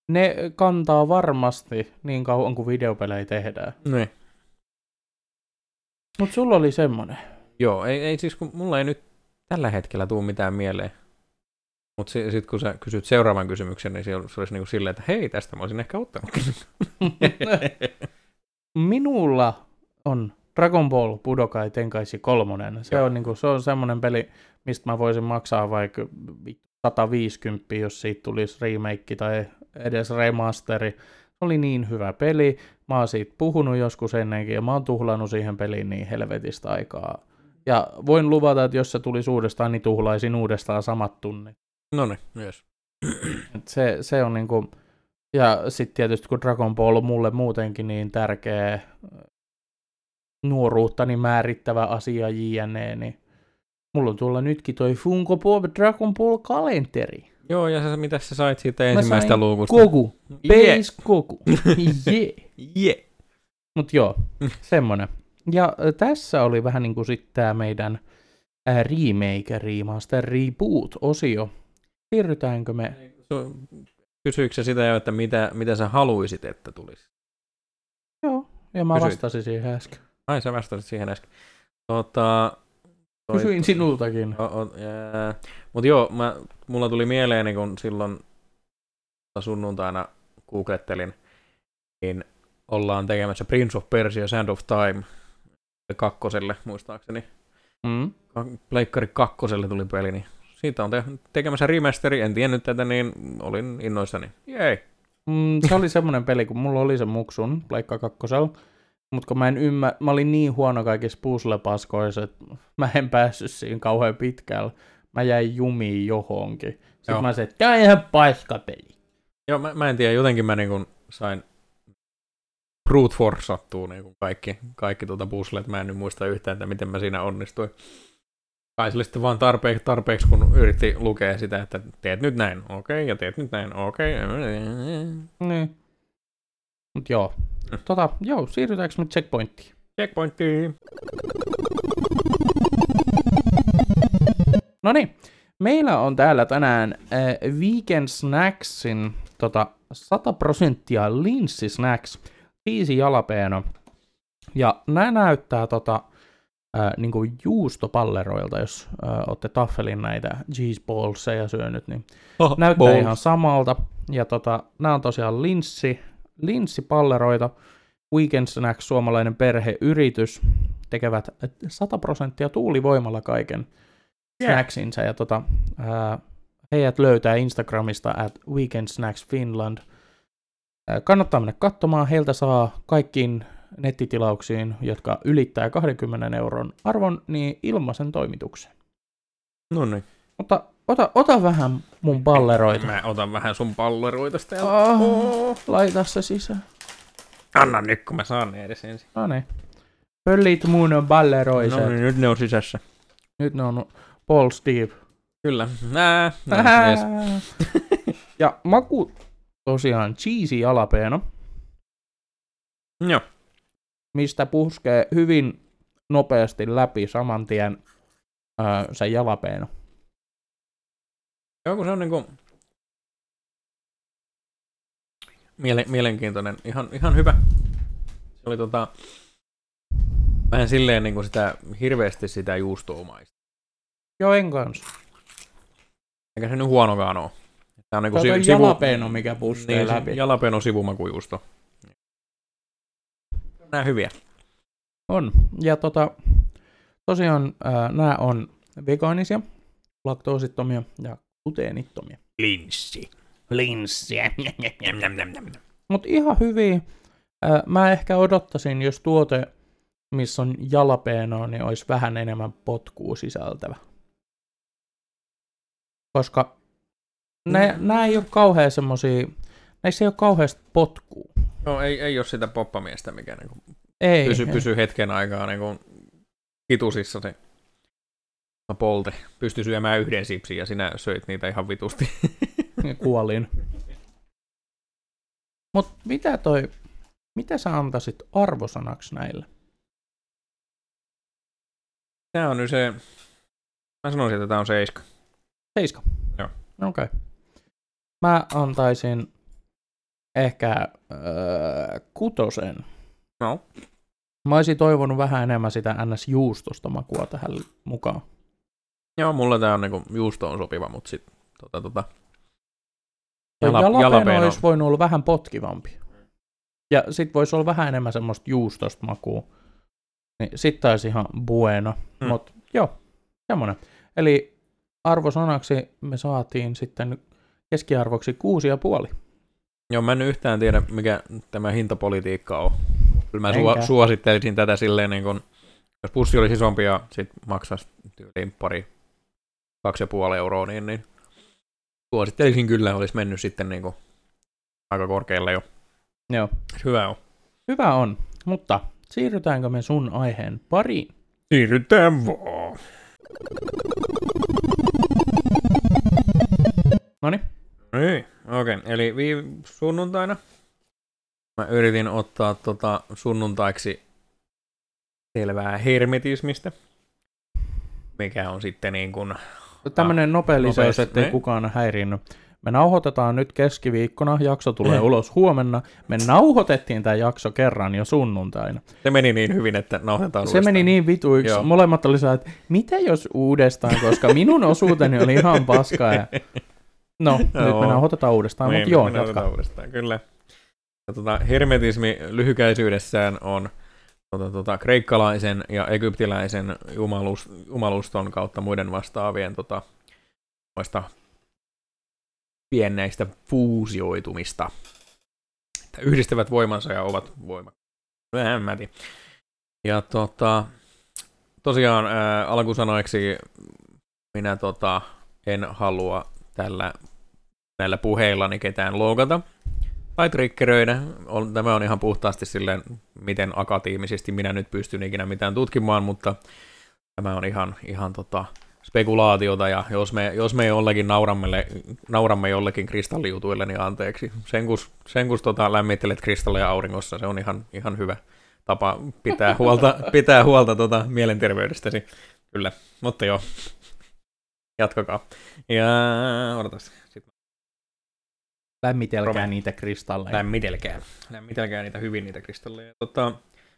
ne kantaa varmasti niin kauan kuin videopelejä tehdään. niin. Mutta sulla oli semmonen. Joo, ei, ei siis kun mulla ei nyt tällä hetkellä tuu mitään mieleen. Mutta sitten kun sä kysyt seuraavan kysymyksen, niin se olisi niinku silleen, että hei, tästä mä olisin ehkä ottanut. Minulla on Dragon Ball Budokai Tenkaichi kolmonen. Se Joo. on, niinku, se on semmoinen peli, mistä mä voisin maksaa vaikka vittu 150, jos siitä tulisi remake tai edes remasteri. Se oli niin hyvä peli. Mä oon siitä puhunut joskus ennenkin ja mä oon tuhlannut siihen peliin niin helvetistä aikaa. Ja voin luvata, että jos se tulisi uudestaan, niin tuhlaisin uudestaan samat tunnit. no niin, myös. Et se, se on niinku, ja sitten tietysti kun Dragon Ball on mulle muutenkin niin tärkeä nuoruuttani määrittävä asia JNE, niin mulla on tuolla nytkin toi Funko Pop Dragon Ball kalenteri. Joo, ja sä, mitä sä sait siitä Mä ensimmäisestä sain luukusta? Yeah. Base Goku, yeah. Yeah. Mut joo, semmonen. Ja tässä oli vähän niinku sitten tää meidän remake, remaster, reboot-osio. Siirrytäänkö me? So, kysyikö sä sitä jo, että mitä, mitä sä haluisit, että tulisi? Joo, ja mä Kysyit. vastasin siihen äsken. Ai, sä vastasit siihen äsken. Tota, toi- Kysyin sinultakin. Mutta joo, mä, mulla tuli mieleen, niin kun silloin sunnuntaina googlettelin, niin ollaan tekemässä Prince of Persia Sand of Time kakkoselle, muistaakseni. Mm. Pleikkari kakkoselle tuli peli, niin siitä on te- tekemässä remasteri, en tiennyt tätä, niin olin innoissani. Jei. Mm, se oli semmoinen peli, kun mulla oli se muksun Pleikka kakkosella, mutta kun mä en ymmär... mä olin niin huono kaikissa puzzle-paskoissa, että mä en päässyt siinä kauhean pitkällä. Mä jäin jumiin johonkin. Sitten Joo. mä sanoin, että tää on ihan paskapeli. Joo, mä, mä en tiedä, jotenkin mä niin sain brute forceattua niin kaikki, kaikki tuota puzzlet. Mä en nyt muista yhtään, että miten mä siinä onnistuin. Kai se oli sitten vaan tarpeeksi, tarpeeksi, kun yritti lukea sitä, että teet nyt näin, okei, okay, ja teet nyt näin, okei. Okay. Niin. Mut joo. Tota, joo, siirrytäänkö nyt checkpointtiin? Checkpointti. No niin, meillä on täällä tänään äh, Weekend Snacksin tota, 100 prosenttia linssisnacks, viisi jalapeeno. Ja nämä näyttää tota, äh, niinku juustopalleroilta, jos äh, olette taffelin näitä cheese ballseja syönyt, niin Oh, näyttää ihan samalta. Ja tota, nämä on tosiaan linssi, linssipalleroita. Weekend Snacks, suomalainen perheyritys, tekevät 100 prosenttia tuulivoimalla kaiken Yeah. snacksinsa. Ja tota, ää, heidät löytää Instagramista at Weekend Snacks Finland. Ää, kannattaa mennä katsomaan. Heiltä saa kaikkiin nettitilauksiin, jotka ylittää 20 euron arvon, niin ilmaisen toimituksen. No niin. Mutta ota, ota vähän mun palleroita. Mä otan vähän sun palleroita täältä. Oh, laita se sisään. Anna nyt, kun mä saan ne edes ensin. No niin. Pöllit mun balleroiset. No niin, nyt ne on sisässä. Nyt ne on Paul Steve. Kyllä. Nää. Yes. ja maku tosiaan cheesy jalapeeno, Joo. mistä puskee hyvin nopeasti läpi saman tien öö, se jalapeeno. Joo, kun se on niinku... Miele- mielenkiintoinen. Ihan, ihan hyvä. Se oli tota... Vähän silleen niin kuin sitä, hirveästi sitä juustoa maista. Joo, en kanssa. Eikä se nyt huonokaan ole. Tämä on niin kuin si- sivu... jalapeno, mikä pustee Niin, läpi. jalapeno sivumakujuusto. Nää hyviä. On. Ja tota, tosiaan äh, nämä on vegaanisia, laktoosittomia ja gluteenittomia. Linssi. Linssiä. Näm. Mutta ihan hyviä. Äh, mä ehkä odottaisin, jos tuote, missä on jalapenoa, niin olisi vähän enemmän potkua sisältävä. Koska ne, Mm. nämä ei ole kauhean semmosia, näissä ei ole kauheasti potkua. No ei, ei ole sitä poppamiestä, mikä niin kuin Ei, pysy, ei. pysy hetken aikaa niin kuin kitusissa se polte. Pystyi syömään yhden sipsin ja sinä söit niitä ihan vitusti. kuolin. Mut mitä toi, mitä sä antaisit arvosanaksi näille? Tämä on nyt se, mä sanoisin, että tämä on seiska. Seiska. Joo. Okei. Okay. Mä antaisin ehkä öö, kutosen. No, Mä olisin toivonut vähän enemmän sitä NS-juustosta makua tähän mukaan. Joo, mulla tämä on niinku juustoon sopiva, mutta sitten tota, tota, Jala, Jala- jalapeno, jalapeno. olisi voinut olla vähän potkivampi. Ja sit voisi olla vähän enemmän semmoista juustosta makua. Niin sit taisi ihan bueno. Mm. Mut joo, semmonen. Eli arvosanaksi me saatiin sitten keskiarvoksi kuusi ja puoli. Joo, mä en yhtään tiedä, mikä tämä hintapolitiikka on. Kyllä mä Enkä. su- suosittelisin tätä silleen, niin kun, jos pussi olisi isompi ja sit maksaisi tyyliin pari, kaksi ja puoli euroa, niin, niin suosittelisin kyllä, olisi mennyt sitten niin kuin aika korkealle jo. Joo. Hyvä on. Hyvä on, mutta siirrytäänkö me sun aiheen pariin? Siirrytään vaan. Noniin. Niin, okei. Okay. Eli viime sunnuntaina mä yritin ottaa tota sunnuntaiksi selvää hermetismistä, mikä on sitten niin kuin, Tämmönen nopea lisäys, nopeasti, ettei niin. kukaan häirinnyt. Me nauhoitetaan nyt keskiviikkona, jakso tulee ulos huomenna. Me nauhoitettiin tämä jakso kerran jo sunnuntaina. se meni niin hyvin, että nauhoitetaan Se meni niin vituiksi. Joo. Molemmat oli että mitä jos uudestaan, koska minun osuuteni oli ihan paskaa. Ja... No, nyt Joo. me nauhoitetaan uudestaan, mutta joo, jatka. uudestaan, kyllä. Ja tota, hermetismi lyhykäisyydessään on tota, tota, kreikkalaisen ja egyptiläisen jumalus, jumaluston kautta muiden vastaavien tota, pienneistä fuusioitumista. Että yhdistävät voimansa ja ovat voima. Mä en tiedä. Ja tota, tosiaan ää, alkusanoiksi minä tota, en halua tällä näillä puheillani ketään loogata tai triggeröidä. Tämä on ihan puhtaasti silleen, miten akatiimisesti minä nyt pystyn ikinä mitään tutkimaan, mutta tämä on ihan, ihan tota, spekulaatiota, ja jos me, jos me jollekin nauramme, nauramme jollekin kristallijutuille, niin anteeksi. Sen kun, sen kun tota, lämmittelet kristalleja auringossa, se on ihan, ihan hyvä tapa pitää huolta, pitää huolta tota, mielenterveydestäsi. Kyllä, mutta joo. Jatkakaa. Ja odotas. Lämmitelkää Rome. niitä kristalleja. lämmitelkää. Lämmitelkää niitä hyvin, niitä kristalleja. Tota,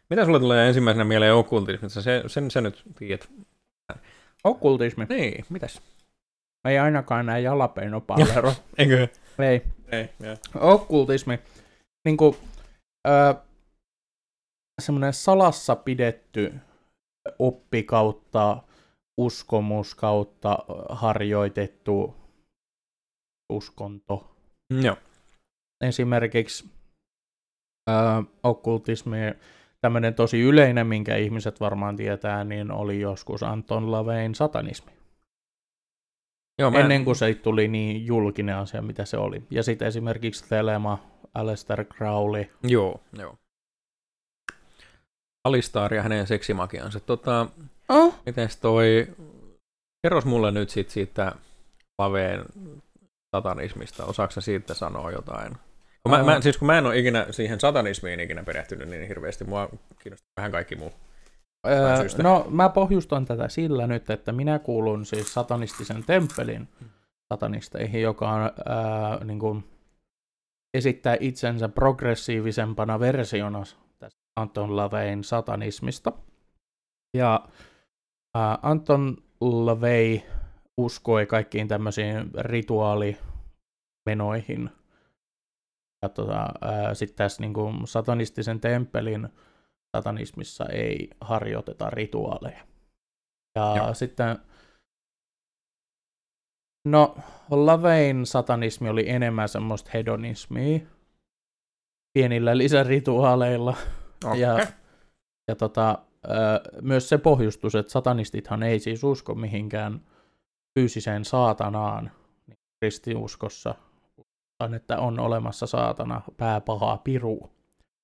mitä sulle tulee ensimmäisenä mieleen okkultismista? Se, sen sä nyt tiedät. Okkultismi. Niin, mitäs? Ei ainakaan näin jalapeinopallero. Eikö? Ei. Ei, joo. Okkultismi. Niin kuin, öö, semmoinen salassa pidetty oppi kautta uskomus kautta harjoitettu uskonto. Joo. Esimerkiksi öö, okkultismi, tämmöinen tosi yleinen, minkä ihmiset varmaan tietää, niin oli joskus Anton Lavein satanismi. Joo, mä, Ennen kuin se tuli niin julkinen asia, mitä se oli. Ja sitten esimerkiksi Telema, Aleister Crowley. Joo, joo. Alistar ja hänen seksimakiansa. Tota, Oh. mites toi... Kerros mulle nyt sit siitä Laveen satanismista. Osaatko siitä sanoa jotain? Kun mä, mä, siis kun mä en ole ikinä siihen satanismiin ikinä perehtynyt niin hirveästi, mua kiinnostaa vähän kaikki muu. Öö, no, mä pohjustan tätä sillä nyt, että minä kuulun siis satanistisen temppelin satanisteihin, joka on, ää, niin kuin, esittää itsensä progressiivisempana versiona tästä Anton Lavein satanismista. Ja ää, Anton LaVey uskoi kaikkiin tämmöisiin rituaalimenoihin. Ja tota, sitten tässä niinku satanistisen temppelin satanismissa ei harjoiteta rituaaleja. Ja Joo. sitten, no Lavein satanismi oli enemmän semmoista hedonismia, pienillä lisärituaaleilla. Okei. Ja, ja tota, myös se pohjustus, että satanistithan ei siis usko mihinkään fyysiseen saatanaan niin kristiuskossa, että on olemassa saatana, pääpaha, piru.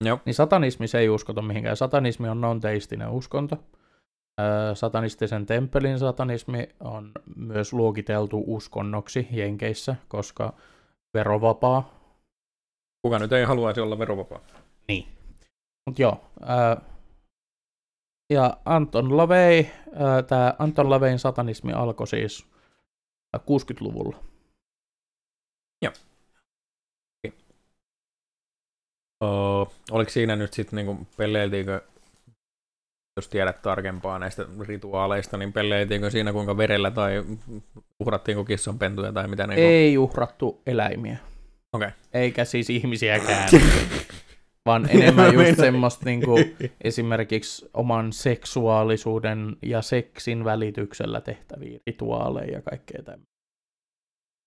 Joo. Niin satanismissa ei uskota mihinkään. Satanismi on non-teistinen uskonto. Satanistisen temppelin satanismi on myös luokiteltu uskonnoksi Jenkeissä, koska verovapaa. Kuka nyt ei haluaisi olla verovapaa? Mut joo. Ja Anton LaVey, tämä Anton LaVeyn satanismi alkoi siis 60-luvulla. Oh, oliko siinä nyt sitten niinku pelleiltiinkö, jos tiedät tarkempaa näistä rituaaleista, niin pelleiltiinkö siinä kuinka verellä tai uhrattiinko kissanpentuja tai mitä niinku? Ei uhrattu eläimiä. Okei. Eikä siis ihmisiäkään. vaan enemmän just semmoista niinku, esimerkiksi oman seksuaalisuuden ja seksin välityksellä tehtäviä rituaaleja ja kaikkea tämmöistä.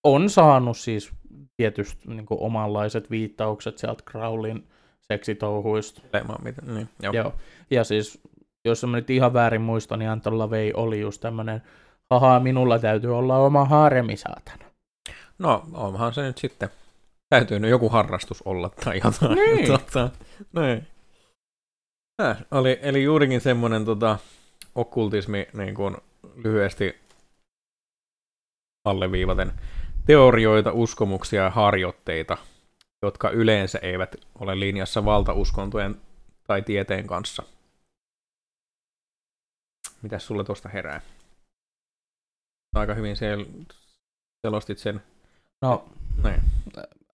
On saanut siis tietysti niinku, omanlaiset viittaukset sieltä Crowlin seksitouhuista. Mitä, niin, joo. Joo. Ja siis, jos mä nyt ihan väärin muistan, niin Anton LaVey oli just tämmönen, haha, minulla täytyy olla oma haaremi, saatana. No, onhan se nyt sitten. Täytyy nyt joku harrastus olla tai jotain. Niin. tota, niin. Äh, oli, eli juurikin semmoinen tota, okkultismi niin kuin lyhyesti alleviivaten teorioita, uskomuksia ja harjoitteita, jotka yleensä eivät ole linjassa valtauskontojen tai tieteen kanssa. Mitäs sulle tuosta herää? Aika hyvin sel- selostit sen. No, Niin.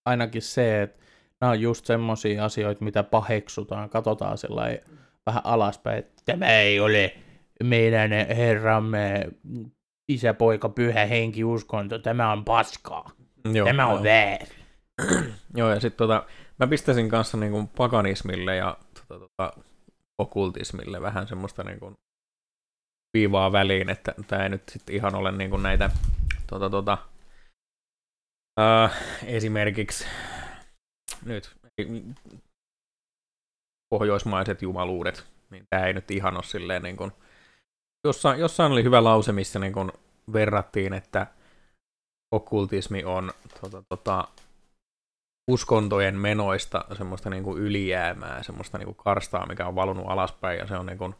Ainakin se, että nämä on just semmosia asioita, mitä paheksutaan, katsotaan sellainen vähän alaspäin, että tämä ei ole meidän herramme isä, poika, pyhä henki, uskonto, tämä on paskaa, Joo, tämä on väärin. Joo, ja sitten tota, mä pistäisin kanssa niinku paganismille ja tota, tota, okkultismille vähän semmoista niinku viivaa väliin, että tämä ei nyt sitten ihan ole niinku näitä tota, tota, äh, esimerkiksi nyt pohjoismaiset jumaluudet, niin tämä ei nyt ihan ole silleen niin kuin, jossain, jossain oli hyvä lause, missä niin kuin verrattiin, että okkultismi on tota, tota, uskontojen menoista semmoista niin kuin ylijäämää, semmoista niin kuin karstaa, mikä on valunut alaspäin, ja se on niin kuin,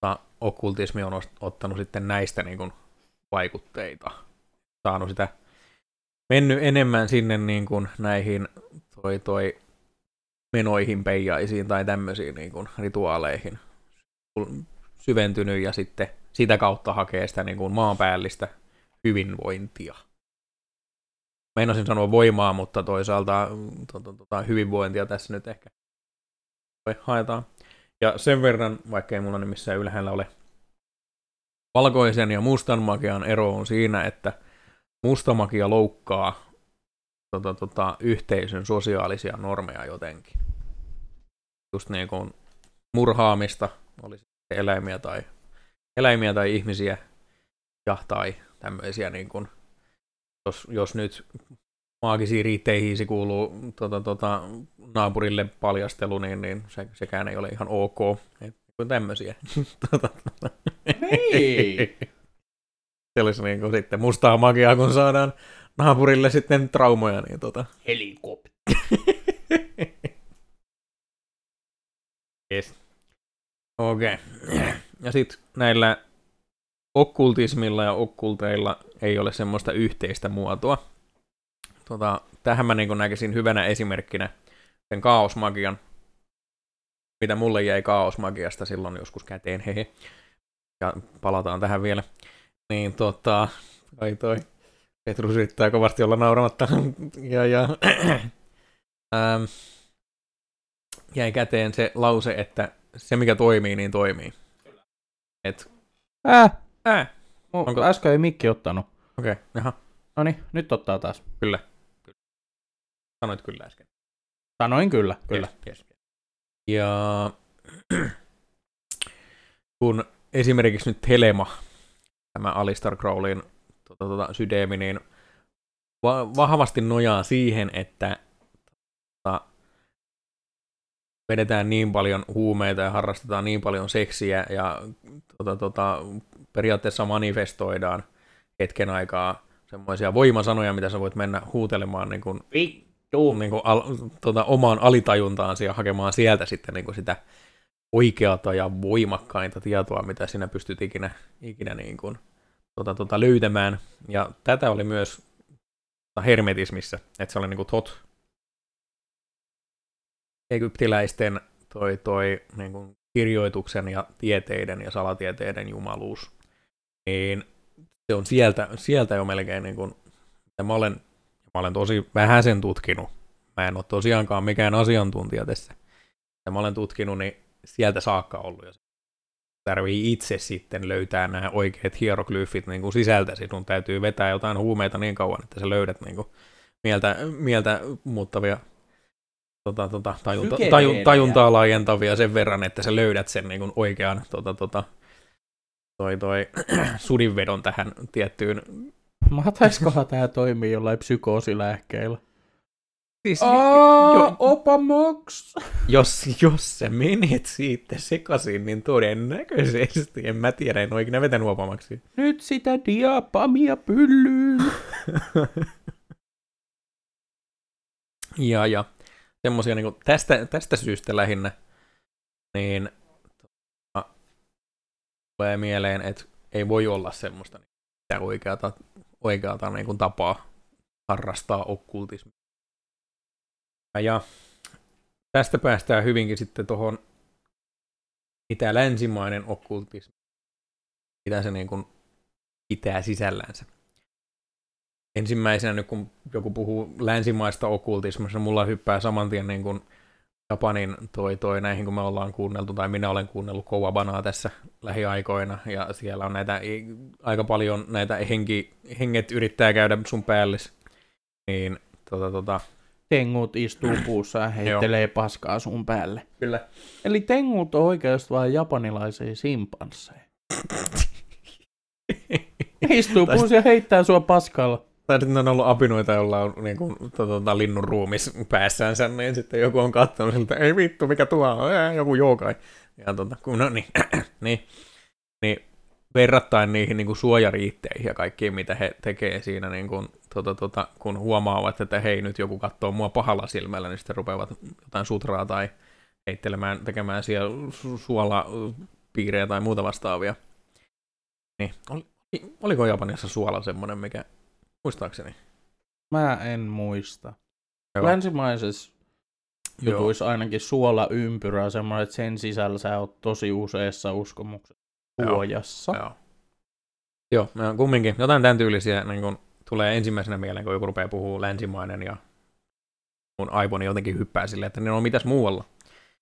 tota, okkultismi on ot- ottanut sitten näistä niin kuin vaikutteita, saanut sitä mennyt enemmän sinne niin kuin näihin toi, toi menoihin, peijaisiin tai tämmöisiin niin kuin rituaaleihin syventynyt ja sitten sitä kautta hakee sitä niin kuin maanpäällistä hyvinvointia. Meinasin sanoa voimaa, mutta toisaalta tota, tota, hyvinvointia tässä nyt ehkä haetaan. Ja sen verran, vaikka ei mulla nyt missään ylhäällä ole valkoisen ja mustan magian ero on siinä, että musta magia loukkaa tota, tota, yhteisön sosiaalisia normeja jotenkin. Just niin kuin murhaamista, oli eläimiä tai, eläimiä tai ihmisiä, ja tai tämmöisiä, niin kuin, jos, jos nyt maagisiin riitteihin kuuluu tota, tota, naapurille paljastelu, niin, niin se, sekään ei ole ihan ok. Et, kuin tämmöisiä. tota, tota. Hei! Se olisi niin kuin sitten mustaa magiaa, kun saadaan naapurille sitten traumoja, niin tota. Helikopteri. yes. Okei. Okay. Ja sitten näillä okkultismilla ja okkulteilla ei ole semmoista yhteistä muotoa. Tota, tähän mä niin näkisin hyvänä esimerkkinä sen kaosmagian, mitä mulle jäi kaosmagiasta silloin joskus käteen, hehe. Ja palataan tähän vielä. Niin tota, toi toi. Petrus yrittää kovasti olla nauramatta. ja, ja, ähm, jäi käteen se lause, että se mikä toimii, niin toimii. Et, Äh, ää, Onko... Onko- äsken ei mikki ottanut. okei, okay, jaha, No niin, nyt ottaa taas. kyllä. kyllä. Sanoit kyllä äsken. Sanoin kyllä, kyllä. Yes, yes. Ja kun esimerkiksi nyt Telema, tämä Alistar Crowlin tuota, tuota, sydämi, niin va- vahvasti nojaa siihen, että tuota, vedetään niin paljon huumeita ja harrastetaan niin paljon seksiä ja tuota, tuota, periaatteessa manifestoidaan hetken aikaa semmoisia voimasanoja, mitä sä voit mennä huutelemaan niin kuin Vittu. niin kuin al, tota, omaan alitajuntaansi ja hakemaan sieltä sitten niin kuin sitä oikeata ja voimakkainta tietoa, mitä sinä pystyt ikinä, ikinä niin kuin, tota, tota, löytämään. Ja tätä oli myös tota, hermetismissä, että se oli niin kuin tot egyptiläisten toi, toi niin kuin kirjoituksen ja tieteiden ja salatieteiden jumaluus. Niin se on sieltä, sieltä jo melkein niin kuin, ja mä olen Mä olen tosi vähän sen tutkinut. Mä en ole tosiaankaan mikään asiantuntija tässä. Ja mä olen tutkinut, niin sieltä saakka ollut. Ja tarvii itse sitten löytää nämä oikeat hieroglyfit niin kuin sisältäsi. Sun täytyy vetää jotain huumeita niin kauan, että sä löydät niin kuin mieltä, mieltä muuttavia tota, tota, tajunta, taju, tajuntaa laajentavia sen verran, että sä löydät sen niin kuin oikean tota, tota, toi, toi, sudinvedon tähän tiettyyn Mahtaiskohan tää toimii jollain psykoosilääkkeillä? Siis, Aa, Opamox! jos, jos sä menet siitä sekaisin, niin todennäköisesti, en mä tiedä, en ole ikinä vetänyt opamaksi. Nyt sitä diapamia pyllyyn. Ja, ja semmosia niin tästä, tästä syystä lähinnä, niin tota, tulee mieleen, että ei voi olla semmoista niin, oikeata, oikeata niin kuin tapaa harrastaa okkultismia. Ja, tästä päästään hyvinkin sitten tuohon, mitä länsimainen okkultismi, mitä se niin kuin pitää sisällänsä. Ensimmäisenä nyt kun joku puhuu länsimaista okkultismista, mulla hyppää saman tien niin kuin Japanin toi, toi näihin, kun me ollaan kuunneltu, tai minä olen kuunnellut Kowabanaa tässä lähiaikoina, ja siellä on näitä aika paljon näitä henki, henget yrittää käydä sun päällis. Niin, tota, tota, Tengut istuu puussa ja heittelee paskaa sun päälle. kyllä. Eli tengut on oikeasti vain japanilaisia simpansseja. Istuu puussa ja heittää sua paskalla. Tai sitten on ollut apinoita, joilla on niin kuin, to, tota, linnun ruumis päässänsä, niin sitten joku on katsonut siltä, ei vittu, mikä tuo on, Ää, joku joukai. Ja tota, kun, no niin, niin, niin verrattain niihin niin kuin suojariitteihin ja kaikkiin, mitä he tekee siinä, niin kuin, tota, tota, kun huomaavat, että hei, nyt joku katsoo mua pahalla silmällä, niin sitten rupeavat jotain sutraa tai heittelemään, tekemään siellä su- suolapiirejä tai muuta vastaavia. Niin, oli, oliko Japanissa suola semmoinen, mikä Muistaakseni. Mä en muista. Joo. Länsimaisessa jutuissa ainakin suolaympyrä on semmoinen, että sen sisällä sä oot tosi useassa uskomuksessa. Suojassa. Joo. Joo, no, kumminkin. Jotain tämän tyylisiä niin kun tulee ensimmäisenä mieleen, kun joku rupeaa puhua länsimainen ja mun aivoni jotenkin hyppää silleen, että ne on mitäs muualla.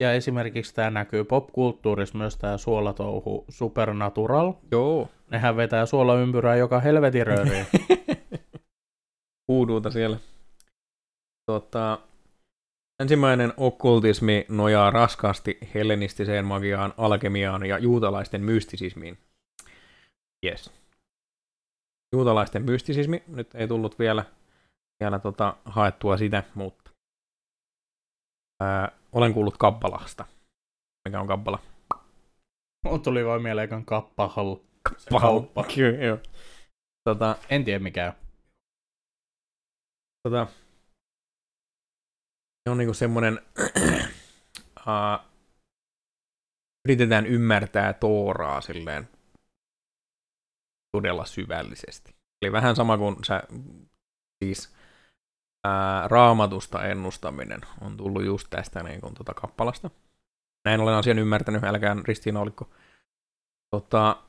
Ja esimerkiksi tämä näkyy popkulttuurissa myös tämä suolatouhu Supernatural. Joo. Nehän vetää suolaympyrää joka helvetin rööriin. Huuduuta siellä. Tota, ensimmäinen okkultismi nojaa raskaasti hellenistiseen magiaan, alkemiaan ja juutalaisten mystisismiin. Yes. Juutalaisten mystisismi, nyt ei tullut vielä, vielä tota, haettua sitä, mutta ää, olen kuullut Kabbalasta. Mikä on Kabbala? Mun tuli vaan mieleen ekan kappahal. Kauppa. Kyllä, joo. Tota, En tiedä mikä on. tota, se on niinku semmoinen, uh, yritetään ymmärtää Tooraa silleen todella syvällisesti. Eli vähän sama kuin sä, siis ää, raamatusta ennustaminen on tullut just tästä niin kuin, tota, kappalasta. Näin olen asian ymmärtänyt, älkää ristiinaulikko. Tota,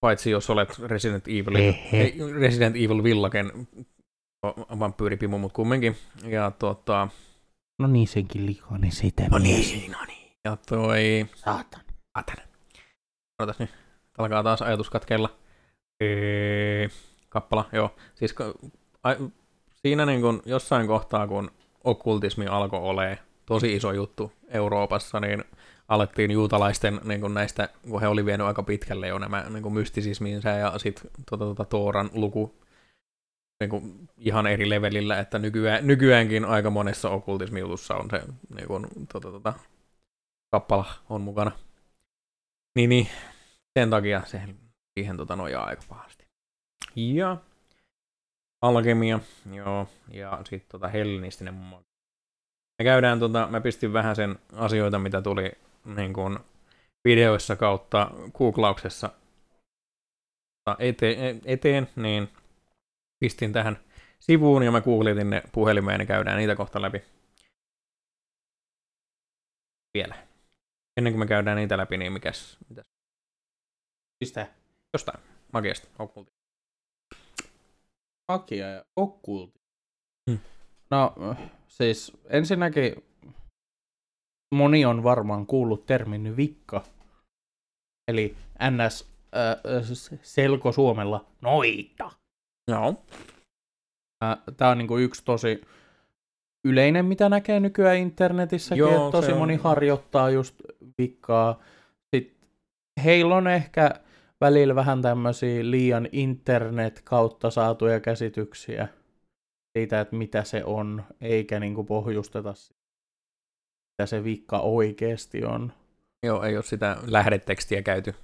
paitsi jos olet Resident Evil, ei, Resident Evil Villaken vampyyripimu, mutta kumminkin. Ja tota, No niin, senkin likainen sitä no niin, no niin. Ja toi, Saatan. Saatan. Odotas nyt. alkaa taas ajatus katkeilla. Ee, kappala, joo. Siis a, siinä niin kun jossain kohtaa, kun okkultismi alkoi olemaan tosi iso juttu Euroopassa, niin alettiin juutalaisten niin kun näistä, kun he oli vienyt aika pitkälle jo nämä niin kun mystisismiinsä ja sitten tota, tota, Tooran luku niin kuin ihan eri levelillä, että nykyään, nykyäänkin aika monessa okkultismijutussa on se niin kuin, tota, tota, kappala on mukana. Niin, niin sen takia se siihen tota, nojaa aika pahasti. Ja alkemia, joo, ja sitten tota hellenistinen magia. Me käydään, tota, mä pistin vähän sen asioita, mitä tuli niin kuin, videoissa kautta googlauksessa eteen, niin pistin tähän sivuun ja mä googletin ne puhelimeen ja käydään niitä kohta läpi. Vielä. Ennen kuin me käydään niitä läpi, niin mikäs, mitäs? Mistä? Jostain. Magiasta, okkulti. Magia ja okkulti. Hmm. No, siis ensinnäkin moni on varmaan kuullut termin vikka. Eli ns. Äh, selko Suomella noita. Joo. Tämä on niinku yksi tosi yleinen, mitä näkee nykyään internetissäkin, Joo, että tosi on- moni harjoittaa just vikkaa. Sitten heillä on ehkä välillä vähän tämmöisiä liian internet kautta saatuja käsityksiä siitä, että mitä se on, eikä niinku pohjusteta sitä, mitä se vikka oikeasti on. Joo, ei ole sitä lähdetekstiä käyty.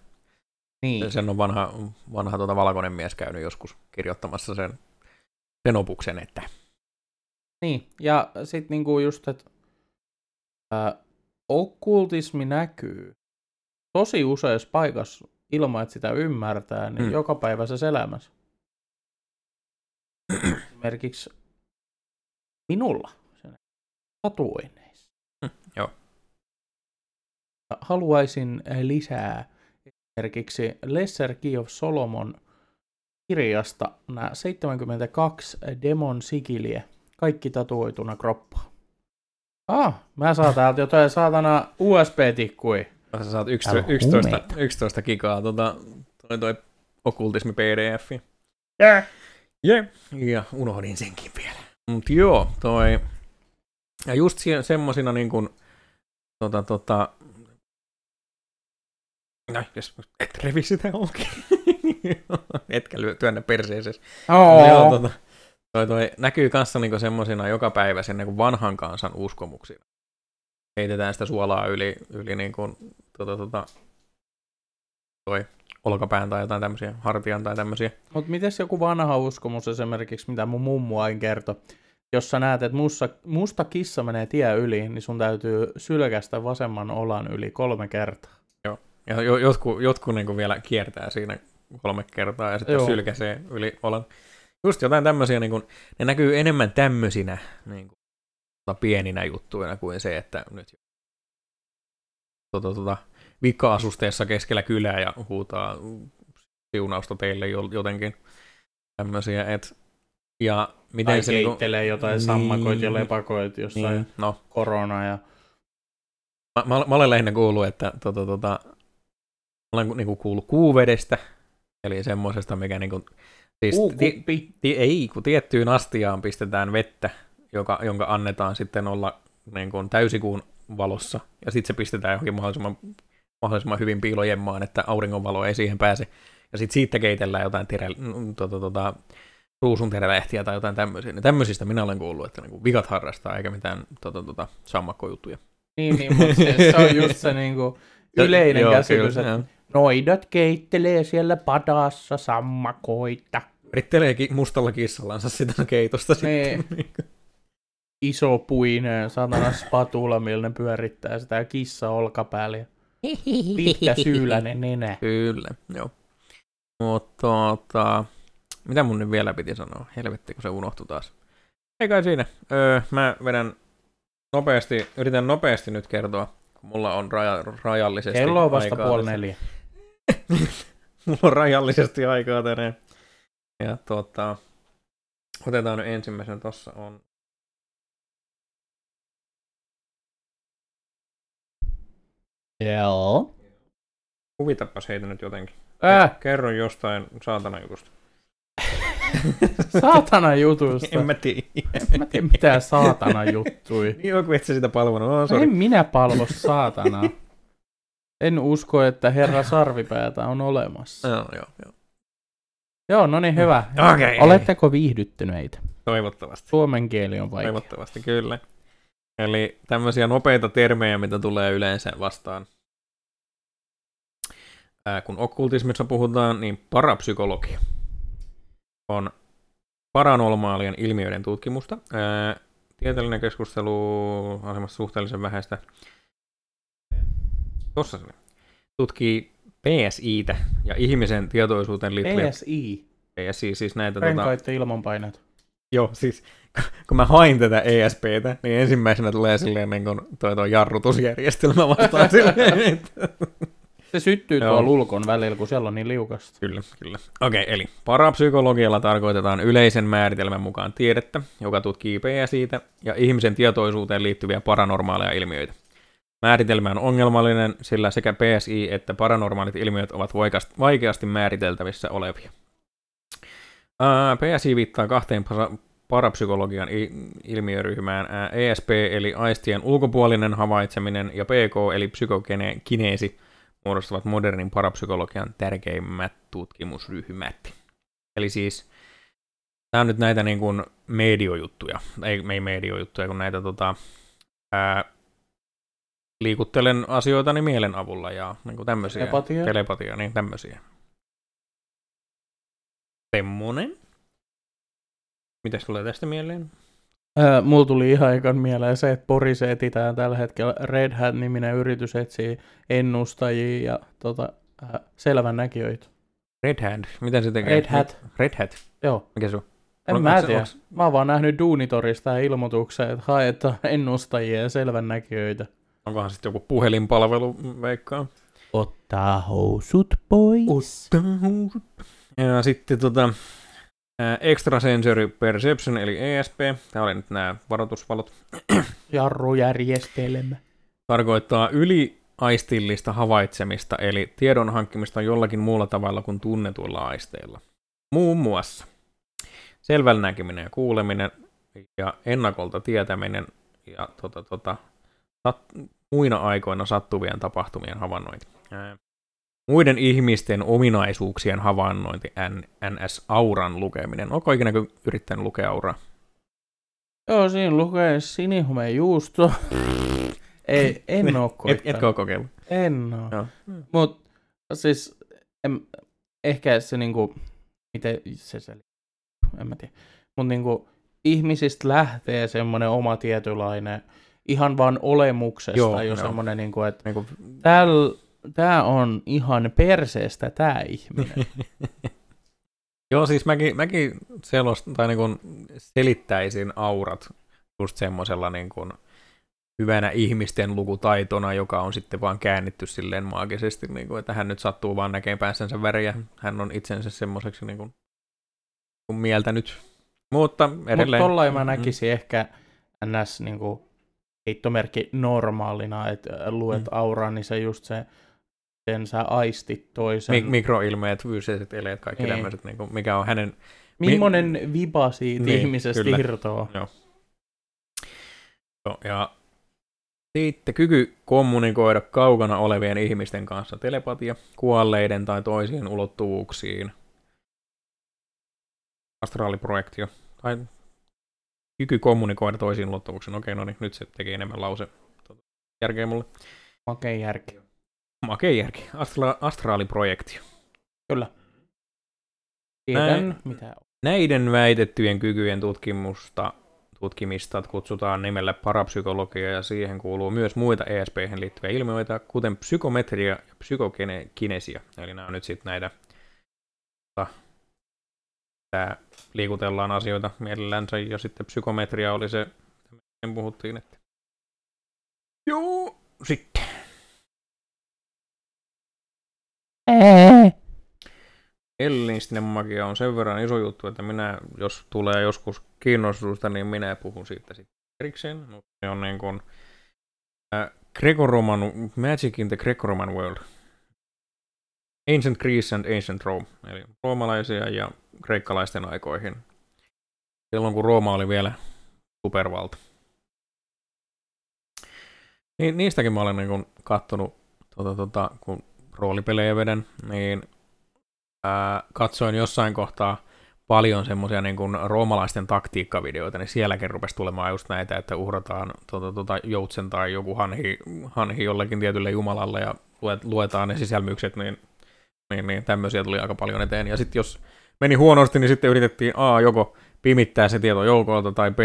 Niin, Sen on vanha, vanha tuota valkoinen mies käynyt joskus kirjoittamassa sen, sen opuksen, että niin. ja sitten niinku just, että okkultismi näkyy tosi useassa paikassa ilman, että sitä ymmärtää, niin Mm. jokapäiväisessä elämässä. Esimerkiksi minulla tatuoinneissa. Mm, joo. Haluaisin lisää esimerkiksi Lesser Key of Solomon kirjasta nämä 72 demon sigiliä, kaikki tatuoituna kroppaan. Ah, mä saan täältä jotain saatana USB-tikkui. sä saat Täällä 11, on 11, huumeita. 11 gigaa tota, toi, toi okkultismi pdf. Yeah. Yeah. Ja unohdin senkin vielä. Mut joo, toi... Ja just semmosina niin kuin, tota, tota, No, jos et revi sitä auki. Etkä lyö, työnnä perseeseen. Oh. Joo, tota, toi, toi näkyy kanssa niinku semmosina jokapäiväisen niinku vanhan kansan uskomuksina. Heitetään sitä suolaa yli, yli niinku, tota, tota, toi olkapään tai jotain tämmöisiä, hartian tai tämmöisiä. Mutta mites joku vanha uskomus esimerkiksi, mitä mun mummu aina kertoi? Jos sä näet, että musta, musta kissa menee tie yli, niin sun täytyy sylkästä vasemman olan yli kolme kertaa. Ja jo, jotkut, jotkut niinku vielä kiertää siinä kolme kertaa ja sitten Joo. sylkäsee yli olan. Just jotain tämmöisiä, niinku, ne näkyy enemmän tämmöisinä niinku, tota, pieninä juttuina kuin se, että nyt tota, tota, vikka-asusteessa keskellä kylää ja huutaa siunausta teille jo- jotenkin tämmöisiä. Et, ja miten Tai se niinku, keittelee jotain Niin. sammakoit ja lepakoit jossain niin, no, korona ja... Mä, mä, mä olen lähinnä kuullut, että tota, tota, olen niinku kuullut kuuvedestä, eli semmoisesta, mikä niinku, siis ti, ti, ei, kun tiettyyn astiaan pistetään vettä, joka, jonka annetaan sitten olla niin kuin täysikuun valossa, ja sitten se pistetään johonkin mahdollisimman, mahdollisimman hyvin piilojemmaan, että auringonvalo ei siihen pääse, ja sitten siitä keitellään jotain tere, mm, tota, tota, ruusunterälehtiä tai jotain tämmöisiä. Niin tämmöisistä minä olen kuullut, että niin kuin vikat harrastaa, eikä mitään tota, tota, sammakkojuttuja. Niin, niin mutta se, se on just se niinku yleinen Joo, käsitys, kyllä, että. Noidat keittelee siellä padassa sammakoita. Rittelee ki- mustalla kissallansa sitä keitosta Niin. sitten. Iso puinen satana spatula, millä ne pyörittää sitä kissa olkapäällä. ja Pitkä syyläinen nenä. Kyllä, joo. Mutta tota, mitä mun nyt vielä piti sanoa? Helvetti, kun se unohtui taas. Ei kai siinä. Öö, mä vedän nopeasti, yritän nopeasti nyt kertoa, kun mulla on raja, rajallisesti Kello on vasta aikaa puoli tässä. mulla on rajallisesti aikaa tänään. Ja tota, otetaan nyt ensimmäisenä, tossa on Joo. Huvitapas heitä nyt jotenkin. Äh, Kerro jostain saatana jutusta. saatana jutusta. En mä tiedä. En mä tiedä mitään saatana juttui. Niin joku et sä sitä palvonut. Sorry. En minä palvo saatanaa. En usko, että herra sarvipäätä on olemassa. Joo, joo, joo. Joo, no niin hyvä. Okei. Oletteko viihdyttyneitä? Toivottavasti. Suomen kieli on vaikea. Toivottavasti, kyllä. Eli tämmöisiä nopeita termejä, mitä tulee yleensä vastaan. Ää, kun okkultismissa puhutaan, niin parapsykologia on paranormaalien ilmiöiden tutkimusta. Ää, tieteellinen keskustelu on semmoista suhteellisen vähäistä. Tossa se oli. Tutkii PSItä ja ihmisen tietoisuuteen liittyviä... PSI. PSI, siis näitä... Tota, Renkaitte ilmanpainot. Joo, siis kun mä hain tätä ESPtä, niin ensimmäisenä tulee silleen niin kuin toi, toi jarrutusjärjestelmä vastaan silleen, että... Se syttyy tuolla ulkon välillä, kun siellä on niin liukasta. Kyllä, kyllä. Okei, okay, eli parapsykologialla tarkoitetaan yleisen määritelmän mukaan tiedettä, joka tutkii PSItä ja ihmisen tietoisuuteen liittyviä paranormaaleja ilmiöitä. Määritelmä on ongelmallinen, sillä sekä PSI että paranormaalit ilmiöt ovat vaikeasti määriteltävissä olevia. Ää, PSI viittaa kahteen para- parapsykologian ilmiöryhmään, ää, ESP eli aistien ulkopuolinen havaitseminen ja PK eli psykokineesi muodostavat modernin parapsykologian tärkeimmät tutkimusryhmät. Eli siis tämä on nyt näitä niin kuin mediojuttuja, ei, ei mediojuttuja, kun näitä tota, ää, liikuttelen asioitani mielen avulla ja niin kuin tämmöisiä. Telepatia. Telepatia, niin tämmöisiä. Semmonen. Mitäs tulee tästä mieleen? Öö, mulla tuli ihan ekan mieleen se, että Porissa etsitään tällä hetkellä Red Hat-niminen yritys etsii ennustajia ja tota, äh, selvännäkijöitä. Red Hand. Miten se tekee? Red Hat. Red Hat. Joo. Mikä se on? En On- mä tiedä. onks- Mä oon vaan nähnyt Duunitorista ilmoituksen, että haetaan ennustajia ja selvännäkijöitä. Onkohan sitten joku puhelinpalvelu, mm, veikkaa? Ottaa housut pois. Ja sitten tota, ää, Extrasensory Perception, eli ESP, tämä oli nyt nämä varoitusvalot, Jarrujärjestelmä. tarkoittaa yliaistillista havaitsemista, eli tiedon hankkimista jollakin muulla tavalla kuin tunnetuilla aisteilla. Muun muassa selvällä näkeminen ja kuuleminen ja ennakolta tietäminen ja tota, tota, sat, muina aikoina sattuvien tapahtumien havainnointi. Muiden ihmisten ominaisuuksien havainnointi, N- NS-auran lukeminen. Onko ikinä yrittänyt lukea auraa? Joo, siinä lukee sinihumeen juusto. Ei, en oo Et, koittanut. etkö ole kokeillut? En oo. Joo. Mut siis en, ehkä se niinku, miten se se, en mä tiedä. Mut niinku ihmisistä lähtee semmonen oma tietynlainen, ihan vaan olemuksesta Joo, jo joo. semmonen niinku, että Niin kuin, tääl, tää on ihan perseestä tää ihminen. Joo, siis mäkin, mäkin selost, tai niin kuin selittäisin aurat just semmoisella niin kuin hyvänä ihmisten lukutaitona, joka on sitten vaan käännetty silleen maagisesti, niin kuin, että hän nyt sattuu vaan näkemään päässänsä väriä. Hän on itsensä semmoiseksi niin kuin, kuin mieltänyt. Mutta Mutta edelleen. tollain mä Mm. näkisin ehkä ns. Niinku, heittomerkki normaalina, että luet Mm. auraa, niin se just se, sen sä aistit toisen. Mi- mikroilmeet, fyysiset eleet, kaikki Niin. tämmöiset, niin kuin, mikä on hänen Millainen viba siitä Niin, ihmisestä kyllä. irtoaa? Joo, ja sitten kyky kommunikoida kaukana olevien ihmisten kanssa, telepatia, kuolleiden tai toisiin ulottuvuuksiin, astraaliprojektio, tai kyky kommunikoida toisiin ulottuvuuksiin. Okei, no niin, nyt se teki enemmän lause järkeä mulle. Makea järki. Makea järki, Astra- astraaliprojektio. Kyllä. Tiedän, Näin. mitä on. Näiden väitettyjen kykyjen tutkimusta tutkimista kutsutaan nimellä parapsykologia ja siihen kuuluu myös muita esp liittyviä ilmiöitä, kuten psykometria ja psykokinesia. Eli nämä on nyt sitten näitä, tää liikutellaan asioita mielellänsä ja sitten psykometria oli se, mistä puhuttiin, että joo, sitten. Ellistinen magia on sen verran iso juttu, että minä, jos tulee joskus kiinnostusta, niin minä puhun siitä sitten erikseen. Se on niin kuin äh, Greco-Roman, Magic in the Greco-Roman World. Ancient Greece and Ancient Rome, eli roomalaisia ja kreikkalaisten aikoihin. Silloin kun Rooma oli vielä supervalta. Niin, niistäkin mä olen niin kattonut, tota, tota, kun roolipelejä vedän, niin ää, katsoin jossain kohtaa paljon semmoisia niin roomalaisten taktiikkavideoita, niin sielläkin rupesi tulemaan just näitä, että uhrataan tota, tota, joutsen tai joku hanhi, hanhi jollekin tietylle jumalalle ja luet, luetaan ne sisälmykset, niin, niin, niin tämmöisiä tuli aika paljon eteen. Ja sitten jos meni huonosti, niin sitten yritettiin A, joko pimittää se tieto joukolta tai B,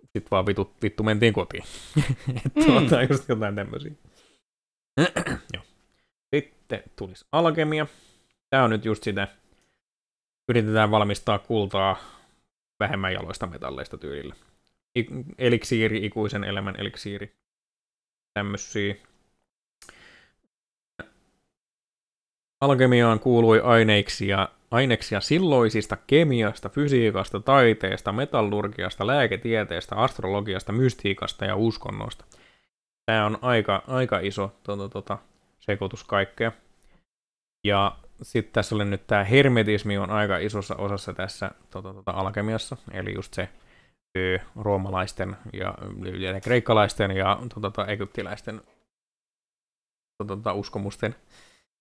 sitten vaan vittu, vittu mentiin kotiin. mm. tuota, just jotain tämmöisiä. Joo. Sitten tulisi alkemia. Tämä on nyt just sitä, yritetään valmistaa kultaa vähemmän jaloista metalleista tyylillä. eliksiiri, ikuisen elämän eliksiiri. Tämmöisiä. Alkemiaan kuului aineiksia, aineksia silloisista kemiasta, fysiikasta, taiteesta, metallurgiasta, lääketieteestä, astrologiasta, mystiikasta ja uskonnosta. Tämä on aika, aika iso tuota, tuota, sekoitus kaikkea. Ja sitten tässä oli nyt tämä hermetismi on aika isossa osassa tässä tuota, tuota, alkemiassa, eli just se ö, roomalaisten ja, ja kreikkalaisten ja tuota, tuota, egyptiläisten tuota, tuota, uskomusten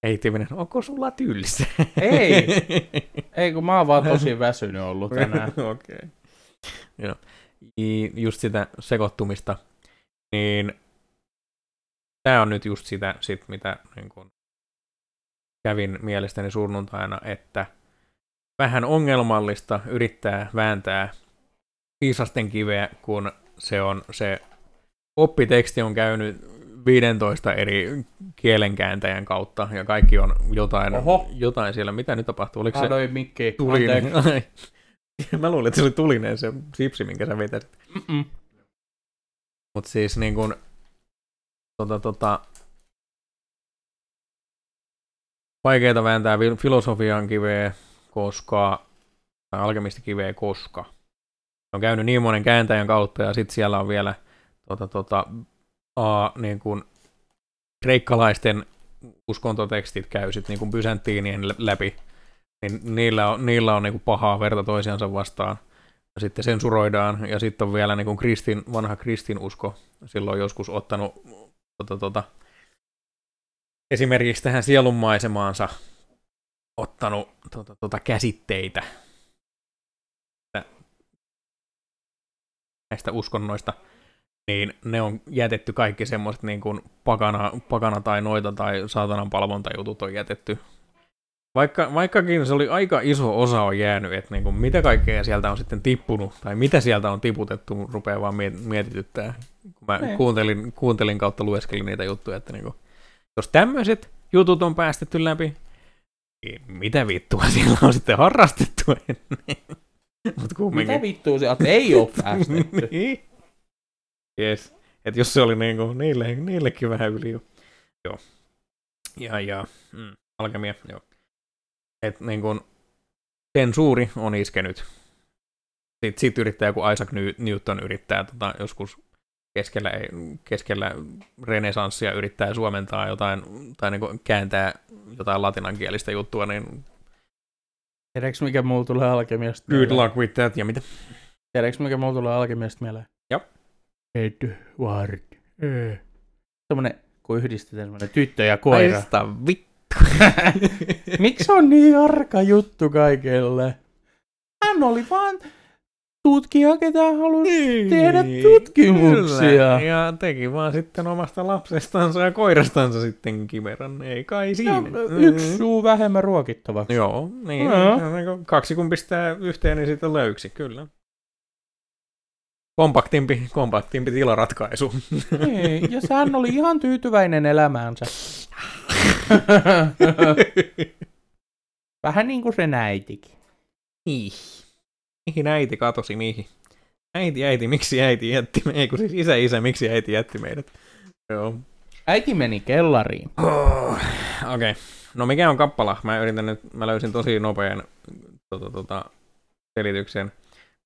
heittäminen. Onko sulla tylsä? Ei, ei kun mä oon vaan tosi väsynyt ollut tänään. Okei. Okay. Joo. Just sitä sekoittumista, niin tämä on nyt just sitä, sit, mitä niin kun, kävin mielestäni sunnuntaina, että vähän ongelmallista yrittää vääntää viisasten kiveä, kun se on se oppiteksti on käynyt 15 eri kielenkääntäjän kautta ja kaikki on jotain, Oho. jotain siellä. Mitä nyt tapahtuu? Oliko se mikki. tulinen? Mä luulin, että se oli tulinen se sipsi, minkä sä vetäsit. Mutta siis niin kun, tota, tota, vaikeita vääntää filosofian kiveä, koska, tai alkemistikiveä, koska on käynyt niin monen kääntäjän kautta ja sitten siellä on vielä tota, tota, a, niin kuin, kreikkalaisten uskontotekstit käy sitten niin kuin Byzanttiinien läpi, niin niillä on, niillä on niin kuin pahaa verta toisiansa vastaan. Ja sitten sensuroidaan, ja sitten on vielä niin kuin kristin, vanha kristinusko silloin joskus ottanut tota, tota, esimerkiksi tähän sielunmaisemaansa ottanut tota, tota, käsitteitä näistä uskonnoista, niin ne on jätetty kaikki semmoiset niin kuin pakana, pakana tai noita tai saatanan palvontajutut on jätetty. Vaikka, vaikkakin se oli aika iso osa on jäänyt, että niin kuin mitä kaikkea sieltä on sitten tippunut, tai mitä sieltä on tiputettu, rupeaa vaan mietityttää. Kun mä niin. kuuntelin, kuuntelin kautta lueskelin niitä juttuja, että niin kuin, jos tämmöiset jutut on päästetty läpi, niin mitä vittua siellä on sitten harrastettu ennen? Mut Mitä vittua se ei ole päästetty? niin. Yes. Et jos se oli niinku niille, niillekin vähän yli jo. Joo. Ja, ja mm, alkemia, joo. Et niinku sensuuri on iskenyt. Sitten sit yrittää joku Isaac Newton yrittää tota, joskus keskellä, keskellä renesanssia yrittää suomentaa jotain, tai niin kääntää jotain latinankielistä juttua, niin... Tiedätkö, mikä mulla tulee alkemiasta Good luck with that, ja mitä? Tiedätkö, mikä mulla tulee alkemiasta mieleen? Edward. Semmoinen, kun yhdistetään semmoinen tyttö ja koira. Aista vittu. Miksi on niin arka juttu kaikelle? Hän oli vaan tutkija, ketä halusi niin, tehdä tutkimuksia. Kyllä. Ja teki vaan sitten omasta lapsestansa ja koirastansa sitten kimeran. Ei kai siinä. No, yksi suu vähemmän ruokittavaksi. Joo, niin. No. Kaksi kun pistää yhteen, niin sitten löyksi, kyllä. Kompaktimpi, kompaktimpi tilaratkaisu. Ei, ja hän oli ihan tyytyväinen elämäänsä. Vähän niin kuin se näitikin. Niin. Mihin äiti katosi mihin? Äiti, äiti, miksi äiti jätti meidät? Ei kun siis isä, isä, miksi äiti jätti meidät? Joo. Äiti meni kellariin. Oh, Okei. Okay. No mikä on kappala? Mä yritän nyt, mä löysin tosi nopean tota, tota, selityksen.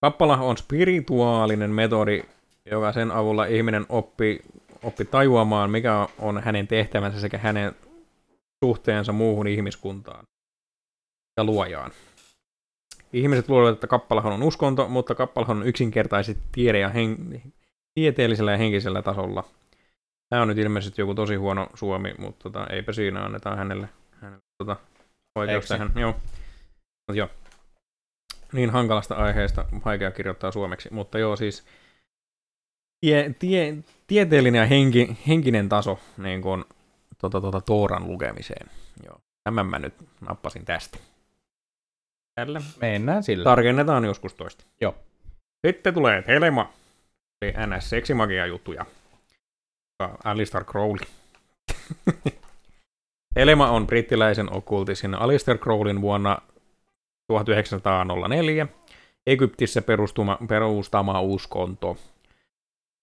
Kappala on spirituaalinen metodi, joka sen avulla ihminen oppi, oppi tajuamaan, mikä on hänen tehtävänsä sekä hänen suhteensa muuhun ihmiskuntaan ja luojaan. Ihmiset luulevat, että kappalahan on uskonto, mutta kappalahan on yksinkertaisesti tiede ja hen- tieteellisellä ja henkisellä tasolla. Tämä on nyt ilmeisesti joku tosi huono suomi, mutta tota, eipä siinä annetaan hänelle, hänelle tota, oikeus Eikö tähän. Joo. Mut joo. Niin hankalasta aiheesta vaikea kirjoittaa suomeksi, mutta joo siis tie, tie, tieteellinen ja henki, henkinen taso niin kun, tota, tota, Tooran lukemiseen. Joo. Tämän mä nyt nappasin tästä. Tällä. Mennään sillä. Tarkennetaan joskus toista. Joo. Sitten tulee Telema, eli NS-seksimagia juttuja. Alistair Crowley. Telema on brittiläisen okkultistin Alistair Crowleyn vuonna 1904 Egyptissä perustuma, perustama uskonto.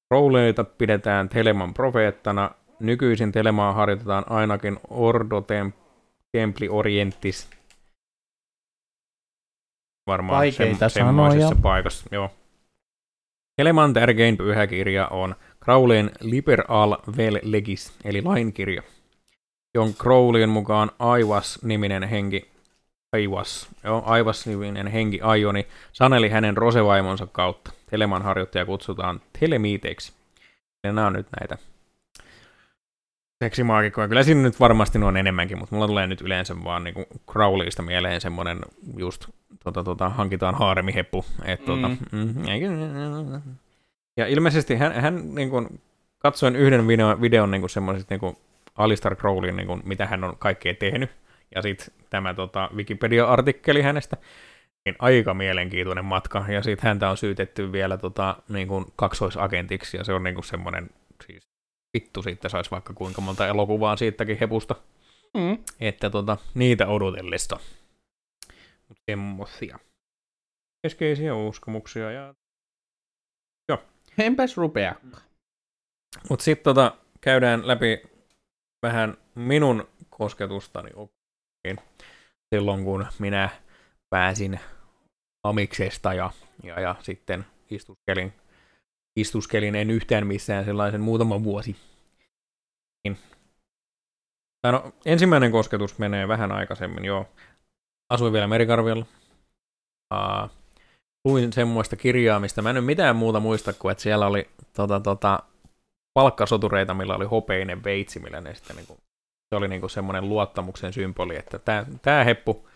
Crowleyta pidetään Teleman profeettana. Nykyisin Telemaa harjoitetaan ainakin Ordo Tem- Templi Orientis. Varmaan Vaikeita semmoisessa sanoja. paikassa. Joo. Teleman tärkein pyhäkirja on Crowleyn Liber al vel legis, eli lainkirja, jonka Crowleyn mukaan Aivas-niminen henki Aivas, joo, Aivas-niminen henki Aioni saneli hänen rosevaimonsa kautta. Teleman harjoittaja kutsutaan telemiiteiksi. Ja nämä on nyt näitä seksimaagikkoja. Kyllä siinä nyt varmasti on enemmänkin, mutta mulla tulee nyt yleensä vaan niinku Crowleysta mieleen semmonen just tota, tota, hankitaan haaremiheppu. Et, tota, Mm. mm, eikä- ja ilmeisesti hän, hän niin kuin, katsoin yhden video, videon niin semmoisesta niin Alistair Crowleyn, niin kuin, mitä hän on kaikkea tehnyt, ja sitten tämä tota, Wikipedia-artikkeli hänestä, niin aika mielenkiintoinen matka, ja sitten häntä on syytetty vielä tota, niin kuin kaksoisagentiksi, ja se on niin kuin semmoinen, siis vittu siitä saisi vaikka kuinka monta elokuvaa siitäkin hepusta, Mm. että tota, niitä odotellessa. Mutta semmosia. Keskeisiä uskomuksia ja Enpäs rupea. Mutta sitten tota, käydään läpi vähän minun kosketustani okkultiin silloin, kun minä pääsin amiksesta ja, ja, ja sitten istuskelin, istuskelin en yhtään missään sellaisen muutama vuosi. Niin. No, ensimmäinen kosketus menee vähän aikaisemmin, joo. Asuin vielä Merikarvialla. Uh, luin semmoista kirjaa, mistä mä en nyt mitään muuta muista kuin, että siellä oli tota, tota, palkkasotureita, millä oli hopeinen veitsi, millä ne sitten niinku, se oli niinku semmoinen luottamuksen symboli, että tämä tää heppu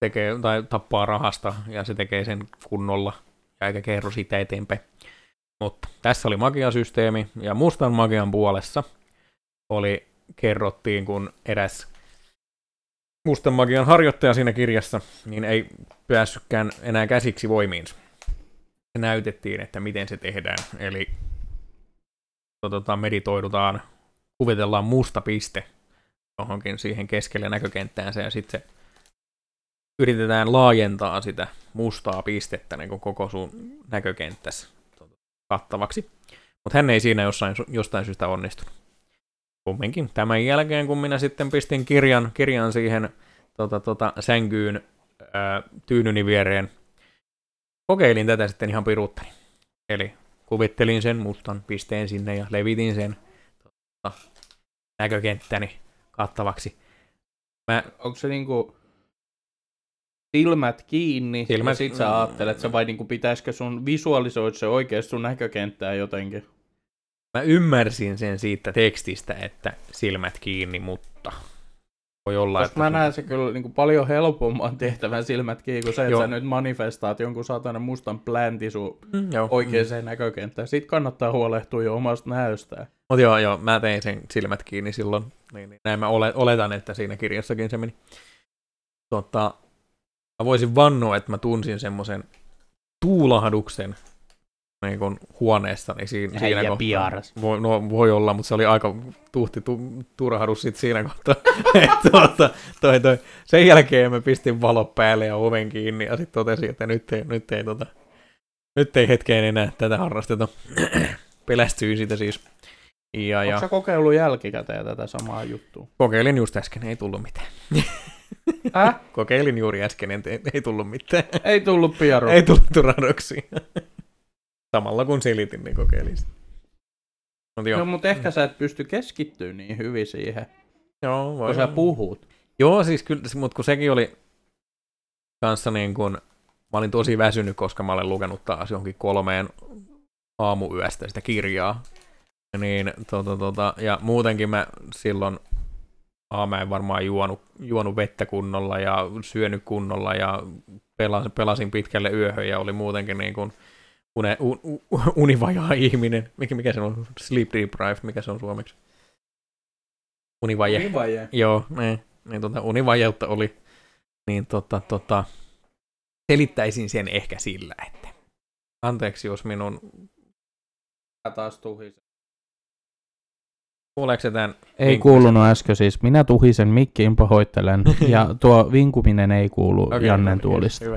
tekee, tai tappaa rahasta, ja se tekee sen kunnolla, ja eikä kerro sitä eteenpäin. Mutta tässä oli magiasysteemi, ja mustan magian puolessa oli, kerrottiin, kun eräs mustan magian harjoittaja siinä kirjassa, niin ei päässytkään enää käsiksi voimiinsa. Se näytettiin, että miten se tehdään, eli tota, meditoidutaan, kuvitellaan musta piste johonkin siihen keskelle näkökenttäänsä ja sitten yritetään laajentaa sitä mustaa pistettä niin kuin koko sun näkökenttässä tota, kattavaksi. Mutta hän ei siinä jossain, jostain syystä onnistunut. Kumminkin tämän jälkeen, kun minä sitten pistin kirjan, kirjan siihen tota, tota, sänkyyn ää, tyynyni viereen, kokeilin tätä sitten ihan piruuttani. Eli kuvittelin sen mustan pisteen sinne ja levitin sen tota, näkökenttäni kattavaksi. Mä, Onko se niinku silmät kiinni Silmät- ja sit sä ajattelet se vai niinku pitäisikö sun visualisoida se oikeasti sun näkökenttää jotenkin? mä ymmärsin sen siitä tekstistä, että silmät kiinni, mutta voi olla, Koska mä näen se kyllä niinku paljon helpomman tehtävän silmät kiinni kuin se, että Joo. sä nyt manifestaat jonkun saatanan mustan plänti sun Mm, oikeaan näkökenttään. Sitten kannattaa huolehtua jo omasta näöstään. Mutta joo, joo, mä tein sen silmät kiinni silloin. Niin, niin. Näin mä ole, oletan, että siinä kirjassakin se meni. Tota, mä voisin vannoa, että mä tunsin semmoisen tuulahduksen niin kun huoneestani siinä, siinä Äijä kohtaa. piaras. Voi, no, voi olla, mutta se oli aika tuhti tu, turhahdus sit siinä kohtaa. Et tuota, toi, toi. Sen jälkeen mä pistin valo päälle ja oven kiinni ja sitten totesin, että nyt ei, nyt ei, tota, nyt ei hetkeen enää tätä harrasteta. Pelästyin siitä siis. Ja, Onko ja sä kokeillut jälkikäteen tätä samaa juttua? kokeilin just äsken, ei tullut mitään. Äh? Kokeilin juuri äsken, ei, ei tullut mitään. Ei tullut piaru. ei tullut turahduksia. Samalla kun selitin, niin kokeilin sitä. Mut joo, No, mutta ehkä sä et pysty keskittyä niin hyvin siihen, joo voi kun sä puhut. Joo, siis kyllä, mutta kun sekin oli kanssa niin kuin, mä olin tosi väsynyt, koska mä olen lukenut taas johonkin kolmeen aamuyöstä sitä kirjaa. Niin, tota, tota, ja muutenkin mä silloin aa, mä en varmaan juonut, juonut vettä kunnolla ja syönyt kunnolla ja pelasin, pelasin pitkälle yöhön ja oli muutenkin niin kuin une, un, un, univajaa ihminen. Mikä, mikä se on? Sleep deprived, mikä se on suomeksi? Univaje. Univaje. Joo, niin, niin tota, univajeutta oli. Niin tota, tota, selittäisin sen ehkä sillä, että anteeksi, jos minun... Mä taas tuhisen. Kuuleeko se tämän? Ei vinkumisen? kuulunut äsken siis. Minä tuhisen mikkiin, pahoittelen. ja tuo vinkuminen ei kuulu okay, Jannen tuolista. Hyvä.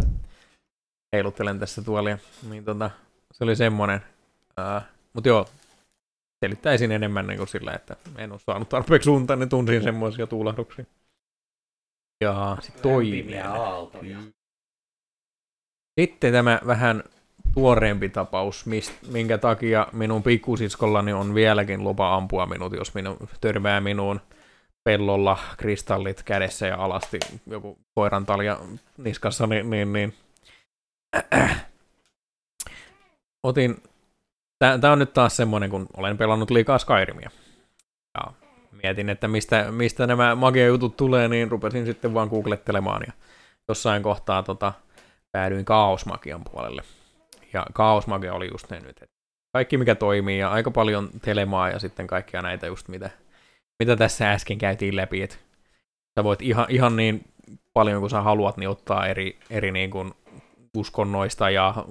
Heiluttelen tässä tuolia. Niin tota, se oli semmonen. Uh, Mutta joo, selittäisin enemmän niin kuin sillä, että en ole saanut tarpeeksi unta, niin tunsin semmoisia tuulahduksia. Ja sit toinen. Sitten tämä vähän tuoreempi tapaus, mist, minkä takia minun pikkusiskollani on vieläkin lupa ampua minut, jos minun törmää minuun pellolla kristallit kädessä ja alasti joku koiran talja niskassa, niin, niin, niin. otin, tämä on nyt taas semmoinen, kun olen pelannut liikaa Skyrimia. Ja mietin, että mistä, mistä nämä magia-jutut tulee, niin rupesin sitten vaan googlettelemaan ja jossain kohtaa tota, päädyin kaosmagian puolelle. Ja kaosmagia oli just ne nyt, että kaikki mikä toimii ja aika paljon telemaa ja sitten kaikkia näitä just mitä, mitä tässä äsken käytiin läpi, että sä voit ihan, ihan niin paljon kuin sä haluat, niin ottaa eri, eri niin kuin uskonnoista ja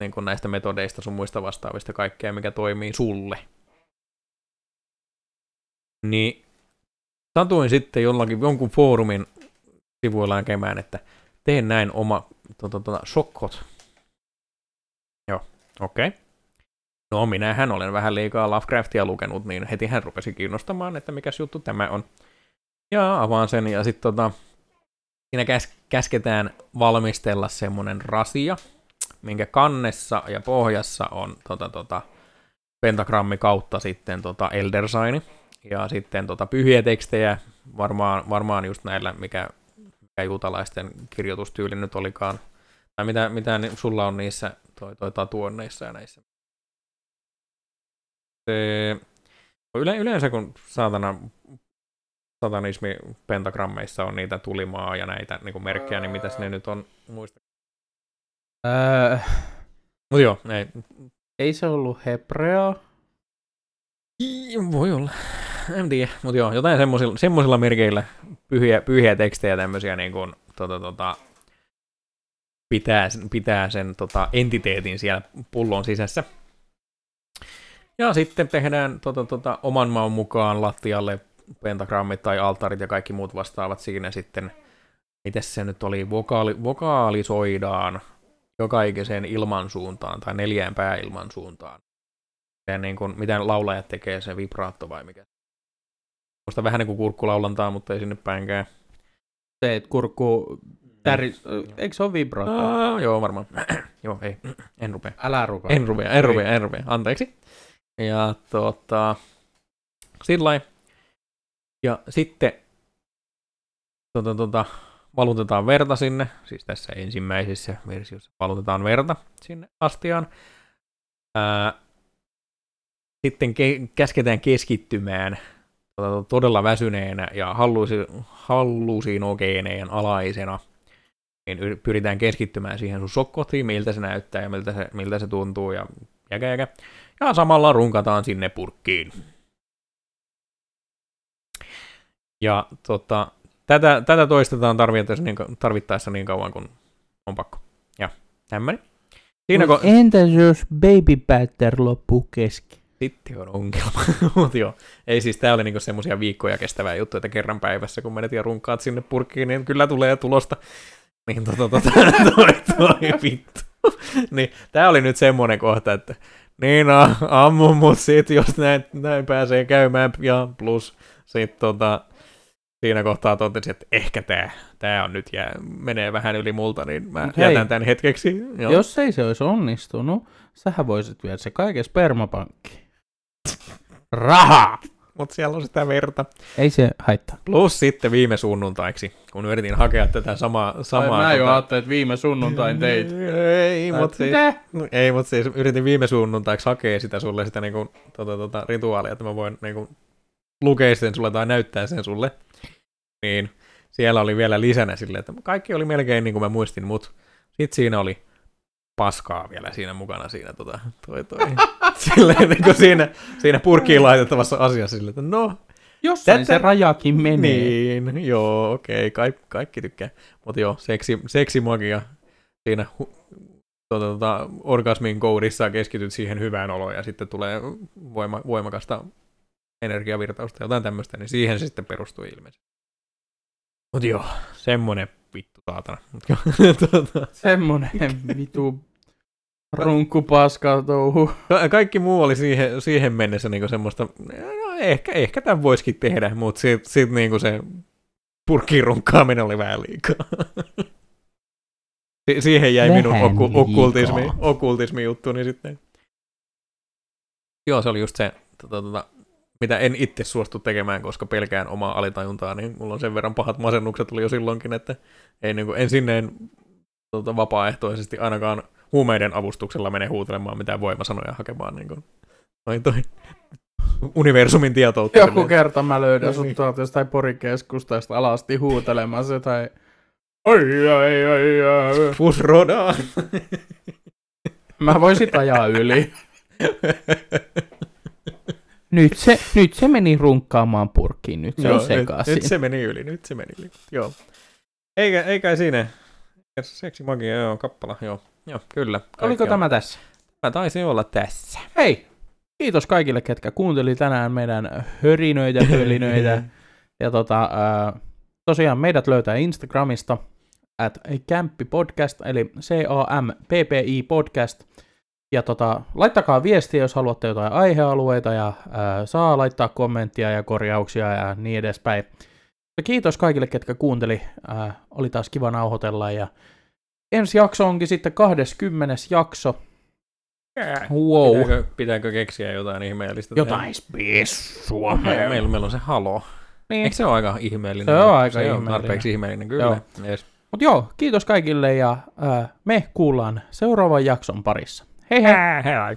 niin kuin näistä metodeista sun muista vastaavista kaikkea, mikä toimii sulle. Niin satuin sitten jollakin jonkun foorumin sivuilla näkemään, että teen näin oma tota, tota, shokkot. Joo, okei. Okay. No minähän olen vähän liikaa Lovecraftia lukenut, niin heti hän rupesi kiinnostamaan, että mikäs juttu tämä on. Ja avaan sen ja sitten tota, siinä käs- käsketään valmistella semmonen rasia, minkä kannessa ja pohjassa on tota, tota, pentagrammi kautta sitten tota Elder Sign. Ja sitten tota, pyhiä tekstejä, varmaan, varmaan just näillä, mikä, mikä juutalaisten kirjoitustyyli nyt olikaan. Tai mitä, mitä sulla on niissä toi, toi tatuonneissa ja näissä. Se, yle, yleensä kun saatana satanismi pentagrammeissa on niitä tulimaa ja näitä niin kuin merkkejä, niin mitäs ne nyt on muista. Öö, Mut joo, ei. ei se ollut hebrea. Voi olla. En tiedä, mutta joo, jotain semmoisilla, semmoisilla merkeillä pyhiä, pyhiä tekstejä tämmöisiä niin kuin, tota, tota, pitää, pitää sen tota, entiteetin siellä pullon sisässä. Ja sitten tehdään tota, tota, oman maun mukaan lattialle pentagrammit tai altarit ja kaikki muut vastaavat siinä sitten, miten se nyt oli, vokaali, vokaalisoidaan joka ikiseen ilmansuuntaan tai neljään pääilmansuuntaan. Ja niin kuin, miten laulajat tekee se vibraatto vai mikä. Musta vähän niin kuin kurkkulaulantaa, mutta ei sinne päinkään. Se, että kurkku... Täri... Eikö se ole vibraatto? Aa, joo, varmaan. joo, ei. En rupea. Älä rukaa. En rupea, en rupea, en rupea. Anteeksi. Ja tota, sillä. Ja sitten tota, tota, valutetaan verta sinne, siis tässä ensimmäisessä versiossa valutetaan verta sinne astiaan. Ää, sitten ke- käsketään keskittymään tota, todella väsyneenä ja hallusinogeeneen alaisena. Niin yr- pyritään keskittymään siihen sun sokkotiin, miltä se näyttää ja miltä se, miltä se tuntuu ja jäkä, jäkä. Ja samalla runkataan sinne purkkiin. Ja tota, tätä, tätä toistetaan tarvittaessa niin, tarvittaessa niin kauan kuin on pakko. Ja tämmöinen. Siinä Mut kun Entäs jos Baby Batter loppuu kesken? sitten on ongelma. Mut joo, ei siis tää oli niinku semmosia viikkoja kestävää juttu, että kerran päivässä kun menet ja runkaat sinne purkkiin, niin kyllä tulee tulosta. Niin tota, tota toi, toi vittu. niin tää oli nyt semmonen kohta, että niin ammu mut sit, jos näin, näin pääsee käymään, ja plus sit tota, siinä kohtaa totesin, että ehkä tää, tää on nyt jää, menee vähän yli multa, niin mä Mut hei, jätän tän hetkeksi. Joo. Jos ei se olisi onnistunut, sähän voisit viedä se kaiken spermapankkiin. Raha! mutta siellä on sitä verta. Ei se haittaa. Plus sitten viime sunnuntaiksi, kun yritin hakea tätä samaa... samaa mä jo tota- ajattelin, että viime sunnuntain teit. Ei, mutta siis, no, ei, mutta siis yritin viime sunnuntaiksi hakea sitä sulle sitä niinku, tota, tota, rituaalia, että mä voin niinku, lukea sen sulle tai näyttää sen sulle. Niin siellä oli vielä lisänä sille, että kaikki oli melkein niin kuin mä muistin, mutta sitten siinä oli paskaa vielä siinä mukana siinä tota, toi, toi. Silleen, niin kuin siinä, siinä purkkiin laitettavassa asiassa sille, että no, Jossain Tätä- se rajakin menee. niin, joo, okei, kaikki, kaikki tykkää. Mutta joo, seksi, seksimagia siinä hu, tota, tota, orgasmin kourissa keskityt siihen hyvään oloon ja sitten tulee voima, voimakasta energiavirtausta ja jotain tämmöistä, niin siihen se sitten perustui ilmeisesti. Mutta joo, semmonen vittu saatana. tota, Semmonen vitu runkkupaska touhu. ka- kaikki muu oli siihen, siihen mennessä niinku semmoista, no, ehkä, ehkä tämän voisikin tehdä, mutta sitten sit niinku se purkkiin runkkaaminen oli vähän liikaa. Si- siihen jäi minun Vähän okku- okkultismi, liikaa. okkultismi juttu, niin sitten. Joo, se oli just se, tota, tota, mitä en itse suostu tekemään, koska pelkään omaa alitajuntaa, niin mulla on sen verran pahat masennukset oli jo silloinkin, että ei, niin kuin, en sinne en, tota, vapaaehtoisesti ainakaan huumeiden avustuksella mene huutelemaan mitään voimasanoja hakemaan niin kuin, noin toi universumin tietoutta. Joku kerta mä löydän No sut niin. tuolta jostain porikeskustasta alasti huutelemassa jotain Ai, ai, ai, ai. Fusroda! Mä voisin ajaa yli. Nyt se, nyt se meni runkkaamaan purkkiin, nyt se Joo, on nyt, sekaisin. nyt se meni yli, nyt se meni yli. Joo. Eikä, eikä siinä. Seksimagia, joo, kappala, joo. Joo, kyllä. Oliko on. tämä tässä? Tämä taisi olla tässä. Hei! Kiitos kaikille, ketkä kuunteli tänään meidän hörinöitä, hölinöitä. Ja tota, tosiaan meidät löytää Instagramista at Kämppi Podcast, eli C-A-M-P-P-I Podcast. Ja tota, laittakaa viestiä, jos haluatte jotain aihealueita, ja ää, saa laittaa kommenttia ja korjauksia ja niin edespäin. Ja kiitos kaikille, ketkä kuunteli. Ää, oli taas kiva nauhoitella, ja ensi jakso onkin sitten 20. jakso. Wow. Pitääkö, pitääkö keksiä jotain ihmeellistä? Jotain spessua. Meillä, meillä, meillä on se halo. Niin. Eikö se ole aika ihmeellinen? Se on aika se on ihmeellinen. tarpeeksi ihmeellinen, kyllä. Yes. Mutta joo, kiitos kaikille ja ää, me kuullaan seuraavan jakson parissa. Hei hei! Hei, hei.